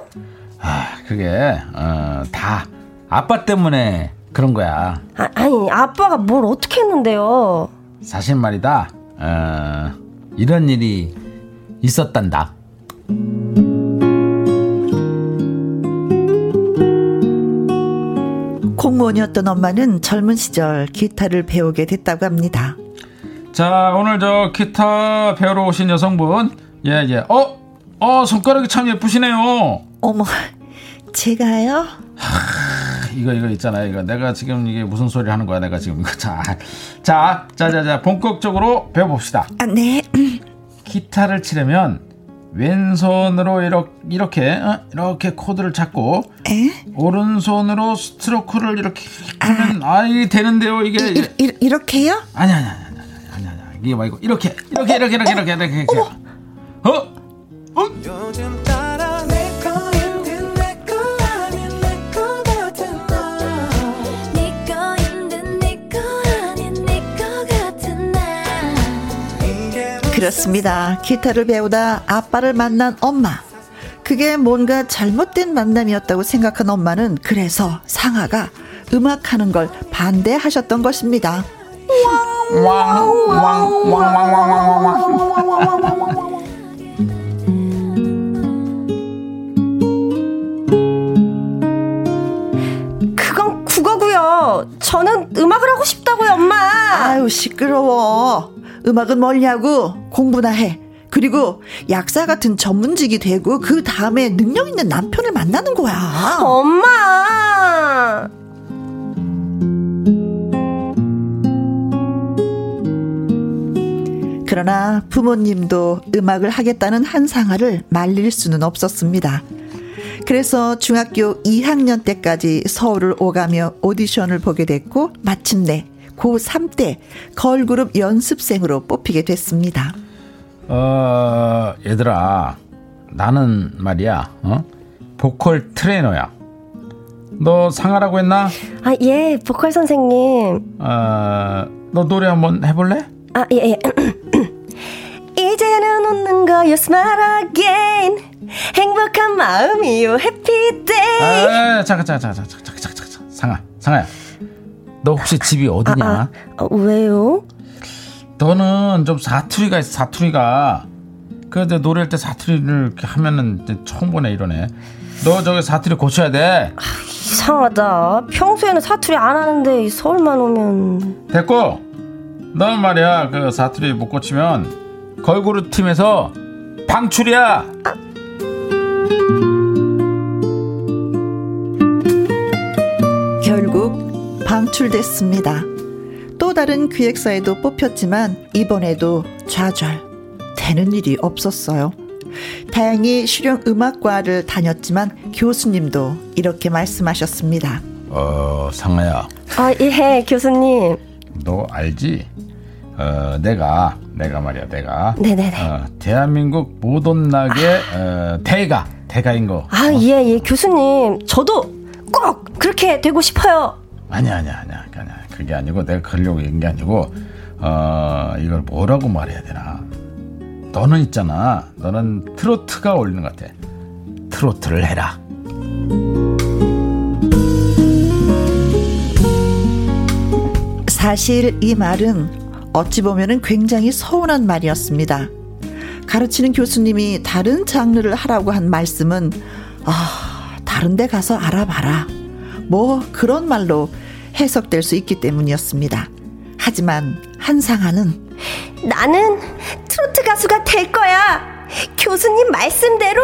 아, 그게 어, 다 아빠 때문에 그런 거야. 아, 아니, 아빠가 뭘 어떻게 했는데요? 사실 말이다. 어, 이런 일이 있었단다. 공무원이었던 엄마는 젊은 시절 기타를 배우게 됐다고 합니다. 자, 오늘 저 기타 배우러 오신 여성분. 예, 예. 어? 어, 손가락이 참 예쁘시네요. 어머, 제가요? 이거 이거 있잖아요. 이거 내가 지금 이게 무슨 소리 하는 거야? 내가 지금 이거 자, 자, 자, 자, 자, 본격적으로 배워봅시다. 아, 네. 기타를 치려면 왼손으로 이렇게 이렇게 어? 이렇게 코드를 잡고 에? 오른손으로 스트로크를 이렇게 하면 아, 이 되는데요. 이게 이, 이, 이 렇게요? 아니 아니 아니 아니 아니 아니 아니 이게 말고 이렇게 이렇게 이렇게 이렇게 이렇게 이렇게 이렇게 어? 어? 그렇습니다. 기타를 배우다 아빠를 만난 엄마. 그게 뭔가 잘못된 만남이었다고 생각한 엄마는 그래서 상아가 음악하는 걸 반대하셨던 것입니다. 그건 국어고요. 저는 음악을 하고 싶다고요, 엄마. 아유 시끄러워. 음악은 뭐냐고 공부나 해. 그리고 약사 같은 전문직이 되고 그 다음에 능력 있는 남편을 만나는 거야. 엄마. 그러나 부모님도 음악을 하겠다는 한상아를 말릴 수는 없었습니다. 그래서 중학교 2학년 때까지 서울을 오가며 오디션을 보게 됐고 마침내 고3 때 걸그룹 연습생으로 뽑히게 됐습니다. 어, 얘들아, 나는 말이야, 어? 보컬 트레이너야. 너 상하라고 했나? 아, 예, 보컬 선생님. 어, 너 노래 한번 해볼래? 아, 예, 예. 이제는 웃는 거요, smile again. 행복한 마음이요, happy day. 아, 잠깐, 잠깐, 잠깐, 잠깐, 잠깐, 잠깐, 잠깐. 상아, 상아야. 너 혹시 집이 어디냐? 아, 아, 어, 왜요? 너는 좀 사투리가 있어, 사투리가. 그런데 노래할 때 사투리를 이렇게 하면은 처음 보네, 이러네. 너 저기 사투리 고쳐야 돼. 이상하다. 평소에는 사투리 안 하는데 이 서울만 오면 됐고, 넌 말이야, 그 사투리 못 고치면 걸그룹 팀에서 방출이야. 결국 방출됐습니다. 또 다른 기획사에도 뽑혔지만 이번에도 좌절 되는 일이 없었어요. 다행히 실용 음악과를 다녔지만 교수님도 이렇게 말씀하셨습니다. 어, 상아야, 아, 예, 교수님. 너 알지? 어, 내가, 내가 말이야, 내가. 네네네. 어, 대한민국 모던 낙의 어, 대가, 대가인 거. 아, 예, 예, 교수님. 저도 꼭 그렇게 되고 싶어요. 아니야, 아니야, 아니야, 아니야. 그게 아니고 내가 그러려고 얘기한 게 아니고, 어, 이걸 뭐라고 말해야 되나. 너는 있잖아. 너는 트로트가 어울리는 것 같아. 트로트를 해라. 사실 이 말은 어찌 보면 굉장히 서운한 말이었습니다. 가르치는 교수님이 다른 장르를 하라고 한 말씀은 아, 다른 데 가서 알아봐라. 뭐 그런 말로 해석될 수 있기 때문이었습니다. 하지만 한상아는 나는 트로트 가수가 될 거야. 교수님 말씀대로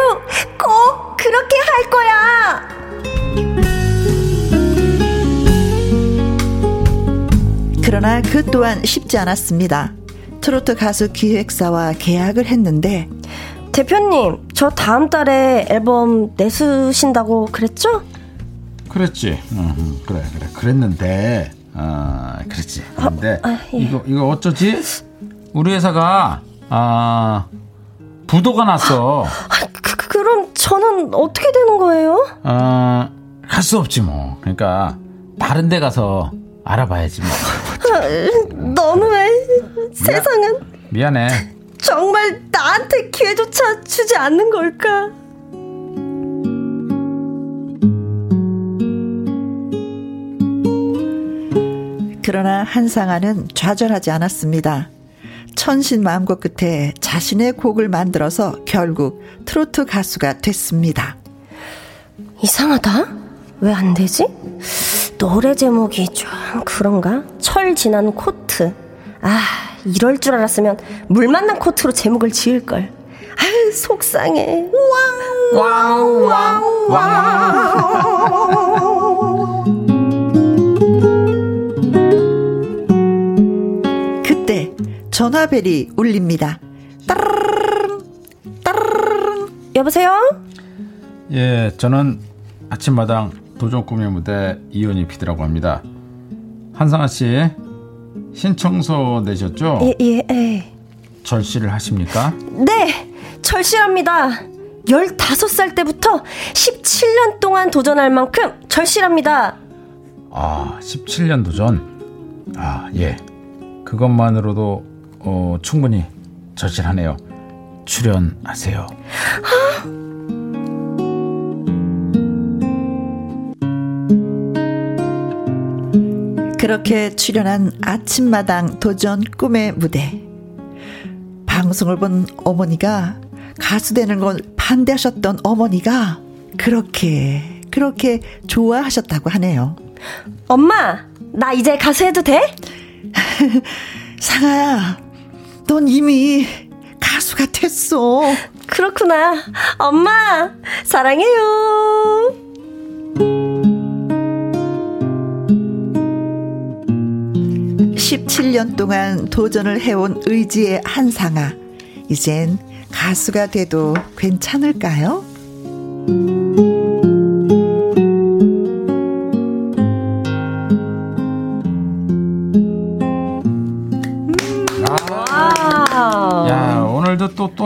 꼭 그렇게 할 거야. 그러나 그 또한 쉽지 않았습니다. 트로트 가수 기획사와 계약을 했는데 대표님, 저 다음 달에 앨범 내수신다고 그랬죠? 그랬지. 응, 응, 그래 그래 그랬는데 아 그랬지. 근데 아, 예. 이거 이거 어쩌지? 우리 회사가 아 부도가 났어. 아, 그, 그- 그럼 저는 어떻게 되는 거예요? 어, 할수 없지 뭐. 그러니까 다른 데 가서 알아봐야지 뭐. 너무해. 세상은 미안해. 정말 나한테 기회조차 주지 않는 걸까? 그러나 한상아는 좌절하지 않았습니다. 천신 마음고 끝에 자신의 곡을 만들어서 결국 트로트 가수가 됐습니다. 이상하다. 왜 안 되지? 노래 제목이 좀 그런가? 철 지난 코트. 아, 이럴 줄 알았으면 물 만난 코트로 제목을 지을 걸. 아유, 속상해. 왕, 왕, 왕. 그 전화벨이 울립니다. 여보세요? 예, 저는 아침마당 도전 꿈의 무대 이현희 PD라고 합니다. 한상아 씨 신청서 내셨죠? 예, 예, 예. 절실을 하십니까? 네, 절실합니다. 15살 때부터 17년 동안 도전할 만큼 절실합니다. 아, 17년 도전. 아, 예. 그것만으로도 어, 충분히 절실하네요. 출연하세요. 그렇게 출연한 아침마당 도전 꿈의 무대. 방송을 본 어머니가 가수 되는 걸 반대하셨던 어머니가 그렇게 그렇게 좋아하셨다고 하네요. 엄마, 나 이제 가수 해도 돼? 상아야, 넌 이미 가수가 됐어. 그렇구나. 엄마, 사랑해요. 십칠 년 동안 도전을 해온 의지의 한상아. 이젠 가수가 돼도 괜찮을까요?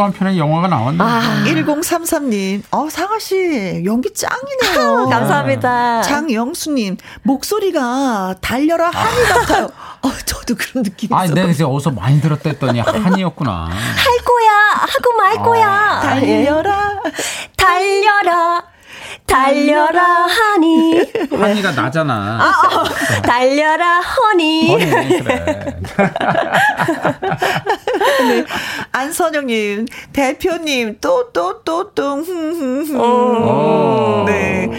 또또 한편의 영화가 나왔네. 아, 1033님, 어, 상아씨, 연기 짱이네요. 감사합니다. 장영수님, 목소리가 달려라 한이 같아요. 어, 저도 그런 느낌이 아, 있어요. 내가 이제 어디서 많이 들었다 했더니 한이었구나. 할 거야. 하고 말 거야. 달려라. 달려라. 달려라, 하니. 한이가 나잖아. 달려라, 허니. 허니, 그래. 안선영님, 대표님, 또, 또, 또, 또, 오. 네.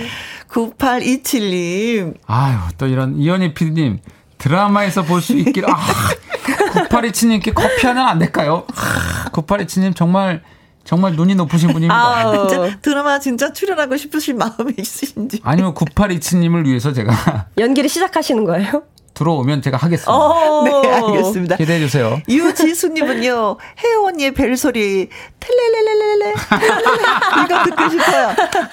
9827님, 아유, 또 이런 이현희 PD님 드라마에서 볼 수 있길. 아, 9827님께 커피 하나 안 될까요? 아, 9827님 정말 정말 눈이 높으신 분입니다. 아우. 진짜 드라마 진짜 출연하고 싶으신 마음이 있으신지. 아니면 9827님을 위해서 제가 연기를 시작하시는 거예요? 들어오면 제가 하겠습니다. 어. 네, 알겠습니다. 기대해 주세요. 유지수님은요, 혜원 언니의 벨소리, 텔레레레레레. 이거 듣고 싶어요.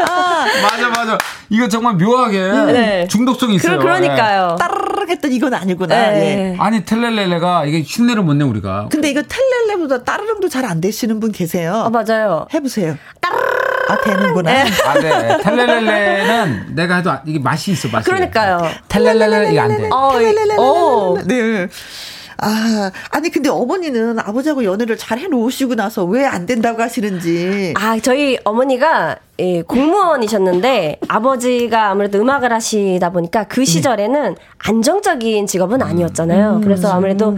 아, 맞아 맞아. 이거 정말 묘하게 네. 중독성이 있어요. 그, 그러니까요. 따르르 했더니 이건 아니구나. 네. 예. 예. 아니 텔레레레가 이게 흉내를 못 내 우리가. 근데 이거 텔레레보다 따르릉도 잘 안 되시는 분 계세요. 어, 맞아요. 해보세요. 아, 되는구나. 아, 네. 텔레레레는 내가 해도 아- 이게 맛이 있어, 맛이. 그러니까요. 텔레레레 이게 안 돼. 어, 이- 어. 네. 아, 아니 근데 어머니는 아버지하고 연애를 잘 해놓으시고 나서 왜 안 된다고 하시는지. 아, 저희 어머니가 예, 공무원이셨는데 아버지가 아무래도 음악을 하시다 보니까 그 시절에는 안정적인 직업은 아니었잖아요. 그래서 아무래도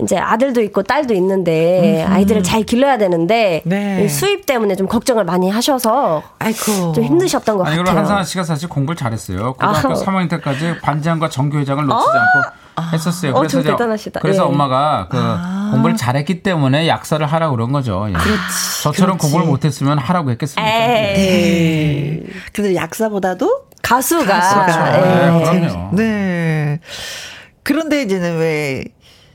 이제 아들도 있고 딸도 있는데 아이들을 잘 길러야 되는데 네. 이 수입 때문에 좀 걱정을 많이 하셔서 아이고. 좀 힘드셨던 것 아니 같아요. 한상아 씨가 사실 공부를 잘했어요. 고등학교 아우. 3학년 때까지 반장과 정교회장을 놓치지 않고 했었어요. 어, 그래서 좀 이제- 대단하시다. 그래서 예. 엄마가 그 공부를 잘했기 때문에 약사를 하라 고 그런 거죠. 예. 저처럼 그렇지. 공부를 못했으면 하라고 했겠습니까? 에이. 네. 근데 약사보다도 가수가, 가수가. 예. 네, 그럼요. 네. 그런데 이제는 왜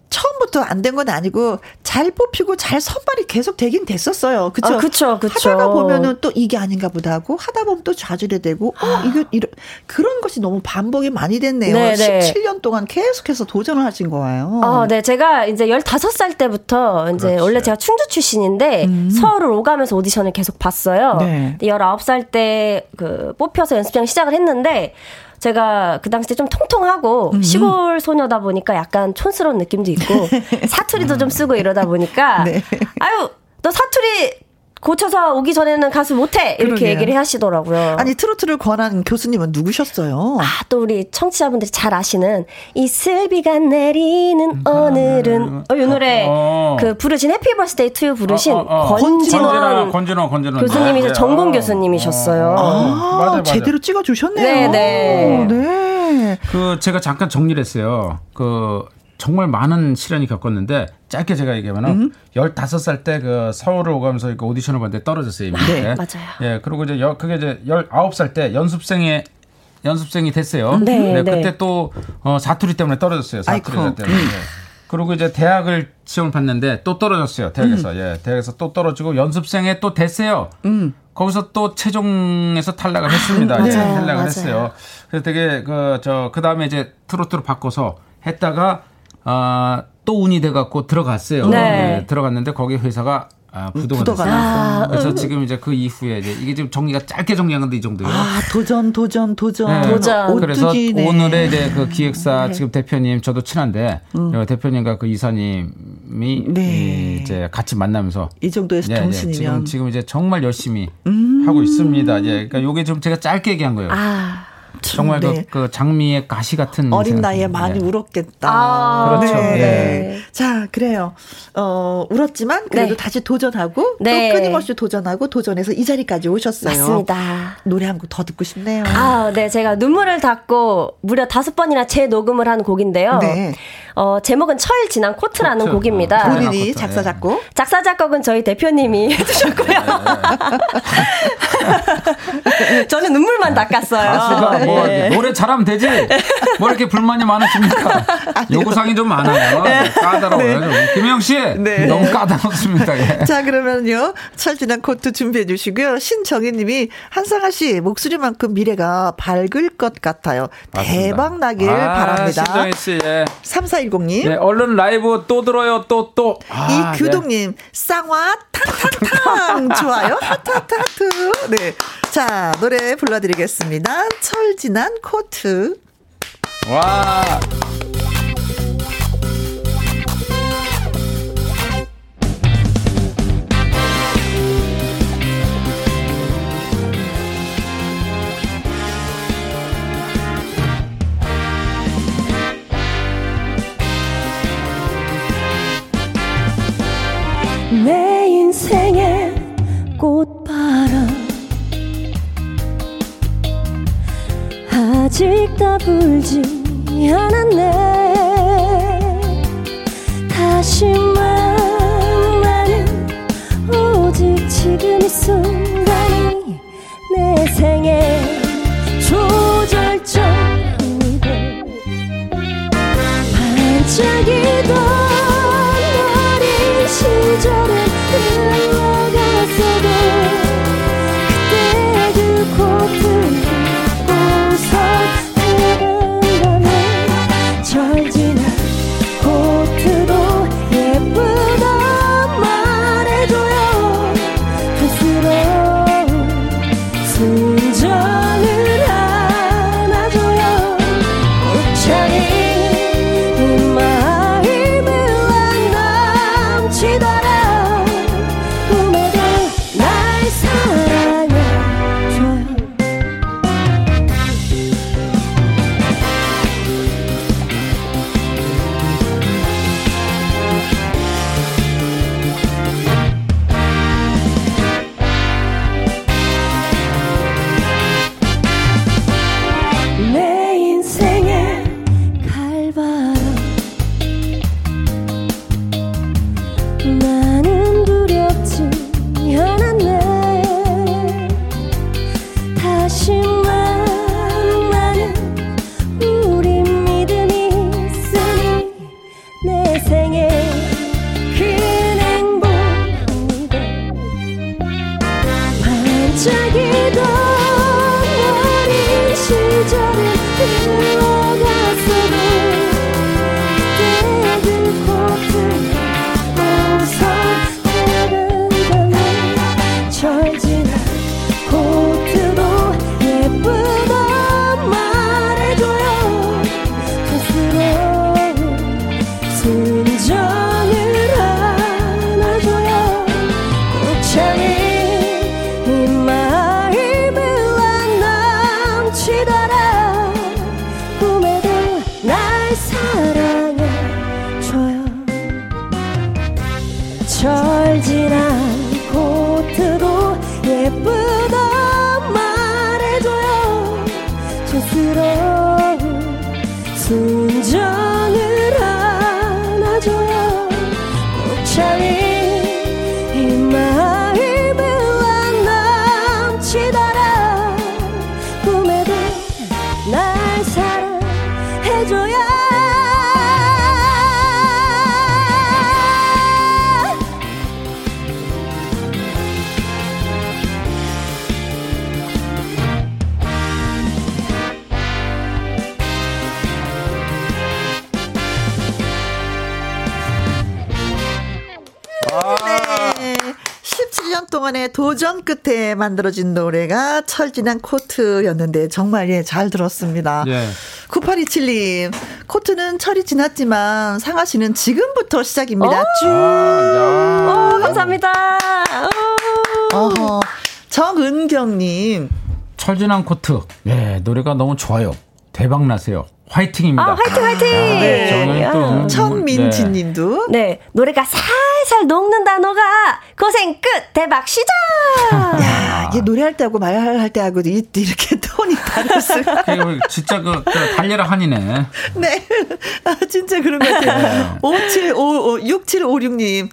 처음부터 안 된 건 아니고 잘 뽑히고 잘 선발이 계속 되긴 됐었어요. 그쵸? 아, 그쵸, 그쵸. 하다가 보면은 또 이게 아닌가 보다 하고 하다 보면 또 좌절이 되고 어 이거 이런 그런 것이 너무 반복이 많이 됐네요. 네, 네. 17년 동안 계속해서 도전을 하신 거예요. 어, 네. 제가 이제 15살 때부터 이제 그렇지. 원래 제가 충주 출신인데 서울을 오가면서 오디션을 계속 봤어요. 음. 네. 19살 때 그 뽑혀서 연습생 시작을 했는데 제가 그 당시 때좀 통통하고 음. 시골 소녀다 보니까 약간 촌스러운 느낌도 있고 사투리도 좀 쓰고 이러다 보니까 네. 아유, 너 사투리 고쳐서 오기 전에는 가수 못해 이렇게 그러게요. 얘기를 하시더라고요. 아니 트로트를 권한 교수님은 누구셨어요? 아, 또 우리 청취자분들이 잘 아시는 이 슬비가 내리는 오늘은 어, 이 노래 어. 그 부르신 Happy Birthday to You 부르신 어, 어, 어. 권진원 권진원, 권진원. 교수님이죠. 네. 전공 어. 교수님이셨어요. 어, 어. 아, 맞아요, 맞아요. 제대로 찍어 주셨네요. 네, 네. 네. 그 제가 잠깐 정리를 했어요. 그 정말 많은 시련이 겪었는데 짧게 제가 얘기하면은 음? 15살 때 그 서울을 오가면서 그 오디션을 봤는데 떨어졌어요. 이미. 네, 맞아요. 예, 그리고 이제 여, 그게 이제 19살 때 연습생에 연습생이 됐어요. 네, 네. 그때 또 어, 사투리 때문에 떨어졌어요. 사투리. 때문에. 예. 그리고 이제 대학을 시험을 봤는데 또 떨어졌어요. 대학에서. 음. 예. 대학에서 또 떨어지고 연습생에 또 됐어요. 거기서 또 최종에서 탈락을 했습니다. 예, 맞아요, 탈락을 맞아요. 했어요. 그래서 되게 그 저 그 다음에 이제 트로트로 바꿔서 했다가 아, 또 운이 돼 갖고 들어갔어요. 네. 예, 들어갔는데 거기 회사가 아, 부도가 부도가 됐어요. 났어. 그래서 지금 이제 그 이후에 이제 이게 지금 정리가 짧게 정리한 건데 이 정도예요. 아 도전 도전 도전 네. 도전. 그래서 오뚜기네. 오늘의 이제 그 기획사 지금 대표님 저도 친한데 어, 대표님과 그 이사님이 네. 이제 같이 만나면서 이 정도의 예, 예, 정신이면 지금 지금 이제 정말 열심히 하고 있습니다. 예, 그러니까 요게 좀 제가 짧게 얘기한 거예요. 아, 정말 네. 그, 그 장미의 가시 같은 어린. 나이에 많이 예. 울었겠다. 아, 그렇죠. 네. 네. 자, 그래요. 어, 울었지만 그래도 네. 다시 도전하고 네. 또 끊임없이 도전하고 도전해서 이 자리까지 오셨어요. 맞습니다. 노래 한 곡 더 듣고 싶네요. 아, 네. 제가 눈물을 닦고 무려 다섯 번이나 재녹음을 한 곡인데요. 네. 어, 제목은 철 지난 코트라는 코트. 곡입니다. 어, 본인이 코트, 작사 예. 작곡. 작사 작곡은 저희 대표님이 해주셨고요. 저는 눈물만 닦았어요. 가수가 뭐 예. 노래 잘하면 되지 뭐 이렇게 불만이 많으십니까? 요구사항이 좀 많아요. 네, 까다로워요. 좀. 김영 씨 네. 너무 까다롭습니다. 예. 자, 그러면요. 철 지난 코트 준비해 주시고요. 신정희 님이 한상아 씨 목소리만큼 미래가 밝을 것 같아요. 맞습니다. 대박 나길 아, 바랍니다. 신정희 씨, 예. 3410님. 예, 얼른 라이브 또 들어요, 또 또. 아, 이규동 님, 쌍화 탕탕탕. 좋아요. 하트, 하트, 하트. 네. 자, 노래 불러드리겠습니다. 철 지난 코트. 네. 와. 내 인생의 꽃바 아직 다 불지 않았네. 다시만 나는 오직 지금 이 순간이 내 생의 조절점이고 반짝이던 사랑해줘야 네. 17년 동안의 도전 끝에 만들어진 노래가 철진한 코트였는데 정말 예, 잘 들었습니다. 예. 9827님, 코트는 철이 지났지만 상하 씨는 지금부터 시작입니다. 쭉. 아, 어, 감사합니다. 어. 어허. 정은경님, 철진한 코트. 예, 노래가 너무 좋아요. 대박 나세요. 화이팅입니다. 아, 화이팅, 화이팅! 네, 저는 또 음, 천민지 네. 님도. 네, 노래가 살살 녹는 단어가 고생 끝 대박 시작. 야, 이게 노래할 때하고 말할 때하고 이- 이렇게 톤이 수가. 그, 진짜 그, 그 달려라 한이네. 네. 아, 진짜 그런 것 같아요. 5755, 6756님.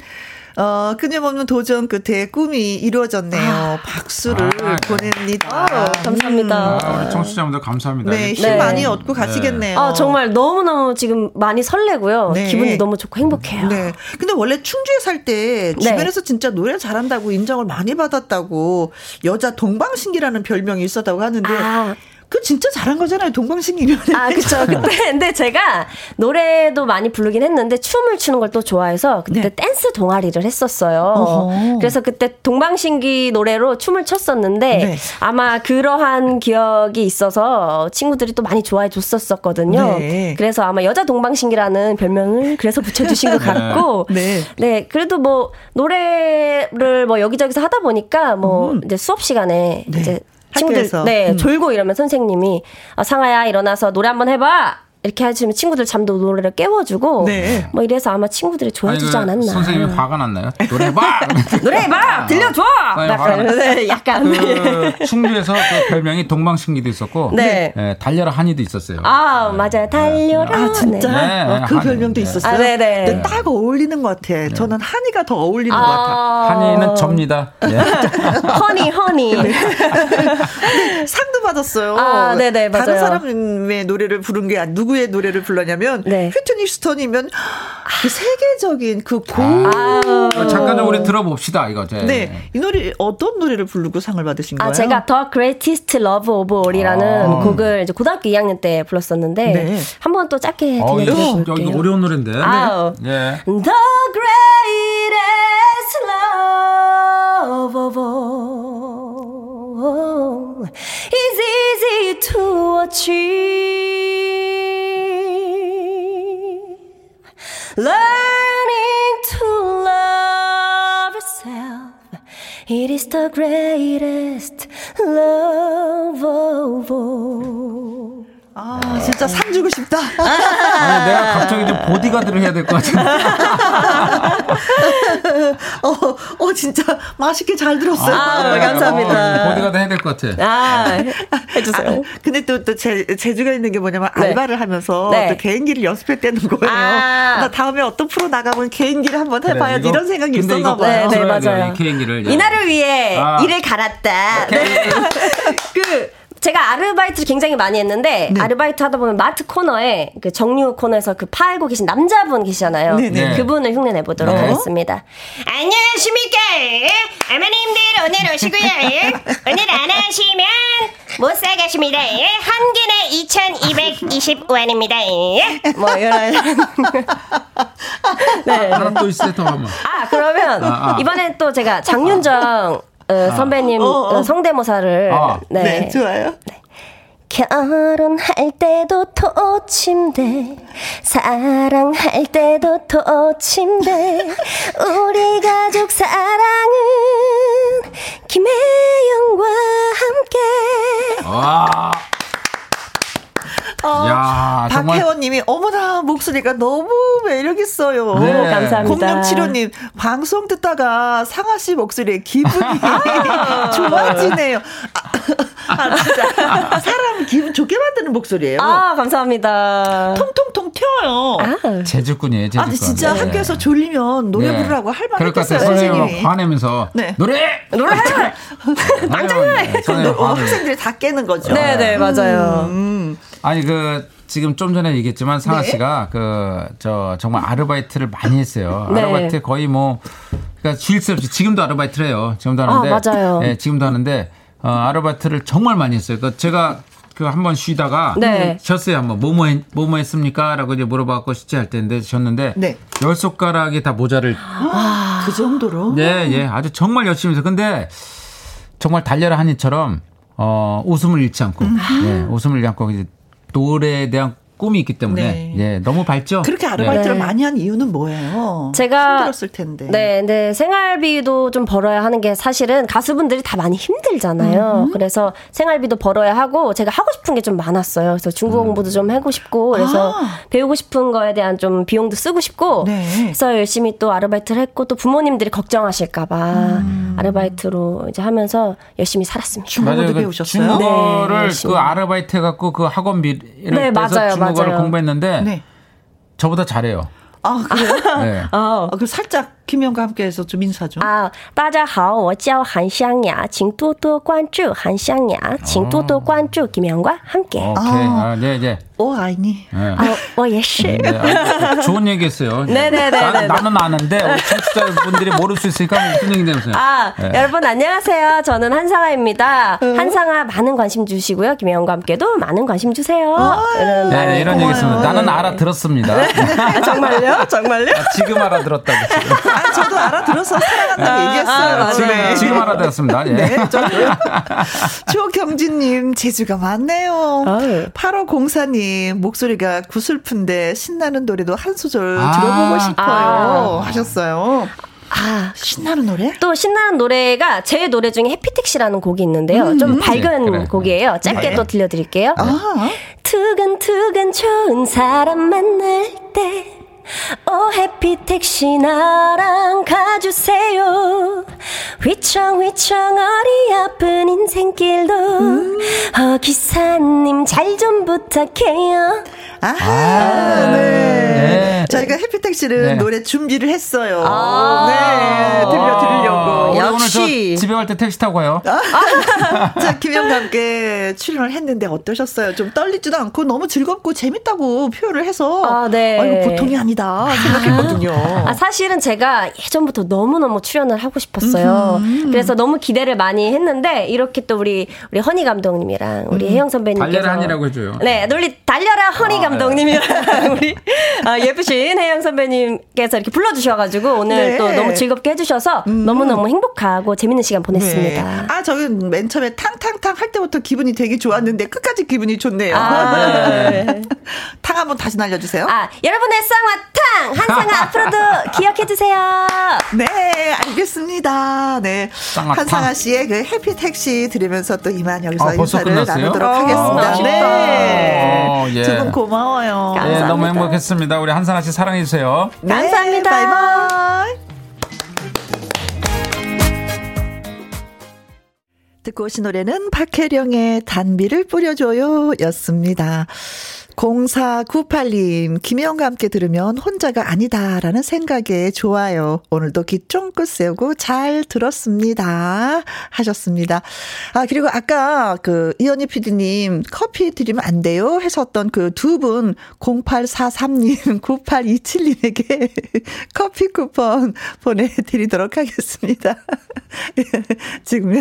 어, 끊임없는 도전 끝에 꿈이 이루어졌네요. 박수를 아, 보냅니다. 아, 감사합니다. 아, 우리 청취자분들 감사합니다. 네, 힘 네. 많이 얻고 가시겠네요. 아, 정말 너무너무 지금 많이 설레고요. 네. 기분도 너무 좋고 행복해요. 네. 근데 원래 충주에 살때 네. 주변에서 진짜 노래 잘한다고 인정을 많이 받았다고 여자 동방신기라는 별명이 있었다고 하는데 아. 그 진짜 잘한 거잖아요. 동방신기면. 아, 그쵸. 근데, 근데 제가 노래도 많이 부르긴 했는데 춤을 추는 걸 또 좋아해서 그때 네. 댄스 동아리를 했었어요. 어허. 그래서 그때 동방신기 노래로 춤을 췄었는데 네. 아마 그러한 기억이 있어서 친구들이 또 많이 좋아해 줬었거든요. 네. 그래서 아마 여자 동방신기라는 별명을 그래서 붙여주신 것 같고 네. 네, 그래도 뭐 노래를 뭐 여기저기서 하다 보니까 뭐 이제 수업 시간에 음. 네. 이제 친구들 학교에서. 네 음. 졸고 이러면 선생님이 아, 상아야 일어나서 노래 한번 해봐 이렇게 하시면 친구들 잠도 노래를 깨워주고 네. 뭐 이래서 아마 친구들이 좋아해 주지 아니, 그 않았나 선생님이 화가 났나요? 노래 봐! 노래 해봐 들려줘 약간 화가 네, 약간 그 충주에서 그 별명이 동방신기도 있었고 네. 예, 달려라 한이도 있었어요. 아 맞아요 달려라 아, 진짜? 네. 어, 그 한이. 별명도 네. 있었어요. 아, 네네. 근데 딱 어울리는 것 같아. 저는 한이가 더 어울리는 것 같아. 아, 한이는 접니다. 예. 허니 허니 상도 받았어요. 아, 네네, 맞아요. 다른 사람의 노래를 부른 게 아니- 누구의 노래를 불렀냐면 네. 휘트니 휴스턴이면 그 세계적인 그 고. 아우. 어, 잠깐 좀 우리 들어봅시다 이거. 제. 네, 이 노래 어떤 노래를 부르고 상을 받으신 거예요? 아, 제가 The Greatest Love of All이라는 아. 곡을 이제 고등학교 2학년 때 불렀었는데 네. 한번 또 짧게 어, 이거, 들려드릴게요. 이거 어려운 노래인데. 아우. 예. The greatest love of all is easy to achieve. Learning to love yourself. It is the greatest love of all. 아, 진짜 상 주고 싶다. 아니, 내가 갑자기 좀 보디가드를 해야 될 것 같은데. 어, 어, 진짜 맛있게 잘 들었어요. 아, 감사합니다. 어, 보디가드 해야 될 것 같아. 아, 해주세요. 근데 또, 또 제, 재주가 있는 게 뭐냐면 네. 알바를 하면서 네. 또 개인기를 연습했다는 거예요. 아. 나 다음에 어떤 프로 나가면 개인기를 한번 그래, 해봐야지 이거- 이런 생각이 있었나 봐요. 네, 네, 들어야 돼요, 맞아요. 이 개인기를. 예. 이날을 위해 아. 일을 갈았다. 네. 그 제가 아르바이트를 굉장히 많이 했는데 네. 아르바이트 하다 보면 마트 코너에 그 정류 코너에서 그 팔고 계신 남자분 계시잖아요. 네, 네. 그분을 흉내 내보도록 네. 하겠습니다. 안녕하십니까, 어머님들 오늘 오시고요. 오늘 안 하시면 못 사가십니다. 한 개는 2,220원입니다. 뭐 이런. 네. 하나 또 있어요, 더 하면. 아 그러면 아, 아. 이번엔 또 제가 장윤정 어, 선배님 어, 어. 어, 성대모사를 아. 네. 네. 좋아요. 결혼할 때도 토침대 사랑할 때도 토침대 우리 가족 사랑은 김혜영과 함께 와. 야, 정말 박혜원님이 어머나 목소리가 너무 매력 있어요. 네. 오, 감사합니다. 0675님 방송 듣다가 상아 씨 목소리에 기분이 좋아지네요. 아, 아, 진짜 사람 기분 좋게 만드는 목소리예요. 아, 감사합니다. 통통통 튀어요. 아, 제주꾼이에요, 제주꾼. 근데 진짜 네. 학교에서 졸리면 노래 네. 부르라고 할 그럴 것 만했겠어요, 같아요. 선생님 선생님이. 화내면서 네. 노래 노래 당장해. 어, 화내. 학생들이 다 깨는 거죠. 네, 네, 맞아요. 음. 아니 그 지금 좀 전에 얘기했지만 상아 네. 씨가 그 저 정말 아르바이트를 많이 했어요. 네. 아르바이트 거의 뭐 그러니까 쉴 새 없이 지금도 아르바이트를 해요. 지금도 하는데 아, 맞아요. 예, 지금도 하는데 어, 아르바이트를 정말 많이 했어요. 그 제가 그 한 번 쉬다가 네. 쉬었어요. 한번 뭐뭐 했, 뭐뭐 했습니까라고 이제 물어봤고 쉬지 할 때인데 쉬었는데 네. 열 손가락이 다 모자를 그 정도로. 예, 예. 아주 정말 열심히 해서. 근데 정말 달려라 한이처럼 어, 웃음을 잃지 않고, 예, 웃음을 잃지 않고 이제 노래에 대한 꿈이 있기 때문에 네. 예, 너무 밝죠. 그렇게 아르바이트를 네. 많이 한 이유는 뭐예요? 제가 힘들었을 텐데. 네, 네. 생활비도 좀 벌어야 하는 게 사실은 가수분들이 다 많이 힘들잖아요. 그래서 생활비도 벌어야 하고 제가 하고 싶은 게 좀 많았어요. 그래서 중국어 음. 공부도 좀 하고 싶고 그래서 아. 배우고 싶은 거에 대한 좀 비용도 쓰고 싶고 네. 그래서 열심히 또 아르바이트를 했고 또 부모님들이 걱정하실까 봐 음. 아르바이트로 이제 하면서 열심히 살았습니다. 중국어도 맞아요. 그 배우셨어요? 중국어를 네, 그. 아르바이트 해갖고 그 학원비를 네, 떼서 맞아요, 맞아요. 공부했는데 네. 저보다 잘해요. 아, 그래요? 네. 아, 아, 그 살짝 김영과 함께해서 좀 인사 좀. 啊，大家好，我叫韩香雅，请多多关注韩香雅，请多多关注김영과 함께。 오케이. 아, 네, 네. 오, 아이니. 네. 啊，我也是。 네, 아주 좋은 얘기했어요. 네네네네. 나, 는 아는데 우리 청취자분들이 모를 수 있으니까 무슨 얘기 되면서요. 아, 네. 여러분 안녕하세요. 저는 한상아입니다. 한상아 많은 관심 주시고요. 김혜영과 함께도 많은 관심 주세요. 이런 네, 말. 이런 얘기 있습니다. 나는 알아들었습니다. 아, 정말요? 정말요? 아, 지금 알아들었다고. 지금. 아, 저도 알아들어서 사랑한다고 얘기했어요. 아, 지금, 네. 지금 알아들었습니다. 예. 네, 저도요. 조경진님, 재주가 많네요. 아유. 8504님, 목소리가 구슬픈데 신나는 노래도 한 소절 아. 들어보고 싶어요. 아. 하셨어요. 아, 신나는 노래? 또 신나는 노래가 제 노래 중에 해피택시라는 곡이 있는데요. 좀 밝은 네, 그래. 곡이에요. 짧게 네. 또 들려드릴게요. 아, 두근두근 좋은 사람 만날 때 오 해피 택시 나랑 가주세요 휘청휘청 어리 아픈 인생길도 어 기사님 잘 좀 부탁해요 아, 아, 네. 네. 저희가 해피택시를 네. 노래 준비를 했어요. 아. 네, 들려드리려고. 우리 오늘 역시. 저 집에 갈 때 택시 타고 가요. 자, 김영과 함께 출연을 했는데 어떠셨어요? 좀 떨리지도 않고 너무 즐겁고 재밌다고 표현을 해서. 아, 네. 아, 이거 보통이 아니 다 생각했거든요. 아, 사실은 제가 예전부터 너무너무 출연을 하고 싶었어요. 그래서 너무 기대를 많이 했는데, 이렇게 또 우리, 우리 허니 감독님이랑 우리 혜영 선배님께서. 달려라 한이라고 해줘요. 네, 우리 달려라 허니 아, 감독님이랑 우리 아, 예쁘신 혜영 선배님께서 이렇게 불러주셔가지고 오늘 네. 또 너무 즐겁게 해주셔서 너무너무 행복하고 재밌는 시간 보냈습니다. 네. 아, 저는 맨 처음에 탕탕탕 할 때부터 기분이 되게 좋았는데 끝까지 기분이 좋네요. 아, 네. 탕 한번 다시 날려주세요. 아, 여러분의 쌍화 탕! 한상아 앞으로도 기억해주세요. 네, 알겠습니다. 네. 쌍화탕. 한상아 씨의 그 해피 택시 들으면서 또 이만 여기서 아, 인사를 끝났어요? 나누도록 어, 하겠습니다. 아쉽다. 네. 어, 예. 두분 고마워요. 예, 감사합니다. 너무 행복했습니다. 우리 한상아 씨 사랑해주세요. 네, 감사합니다. 바이바이. 듣고 오신 노래는 박혜령의 단비를 뿌려줘요 였습니다. 0498님, 김혜영과 함께 들으면 혼자가 아니다라는 생각에 좋아요. 오늘도 귀 쫑긋 세우고 잘 들었습니다. 하셨습니다. 아, 그리고 아까 그 이현희 PD님 커피 드리면 안 돼요? 하셨던 그 두 분 0843님, 9827님에게 커피 쿠폰 보내드리도록 하겠습니다. 지금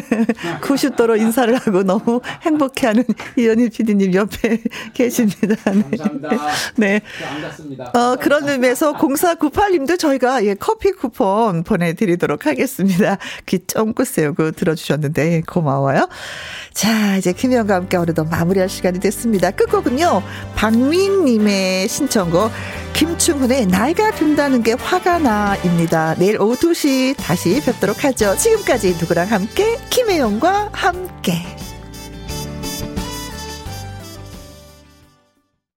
90도로 인사를 하고 너무 행복해하는 이현희 PD님 옆에 계십니다. 감사합니다. 네. 안 갔습니다. 어, 그런 의미에서 0498님도 저희가 예, 커피 쿠폰 보내드리도록 하겠습니다. 귀 쫑긋 세우고 들어주셨는데 고마워요. 자, 이제 김혜영과 함께 오늘도 마무리할 시간이 됐습니다. 끝곡은요, 박민님의 신청곡, 김충훈의 나이가 든다는 게 화가 나입니다. 내일 오후 2시 다시 뵙도록 하죠. 지금까지 누구랑 함께, 김혜영과 함께.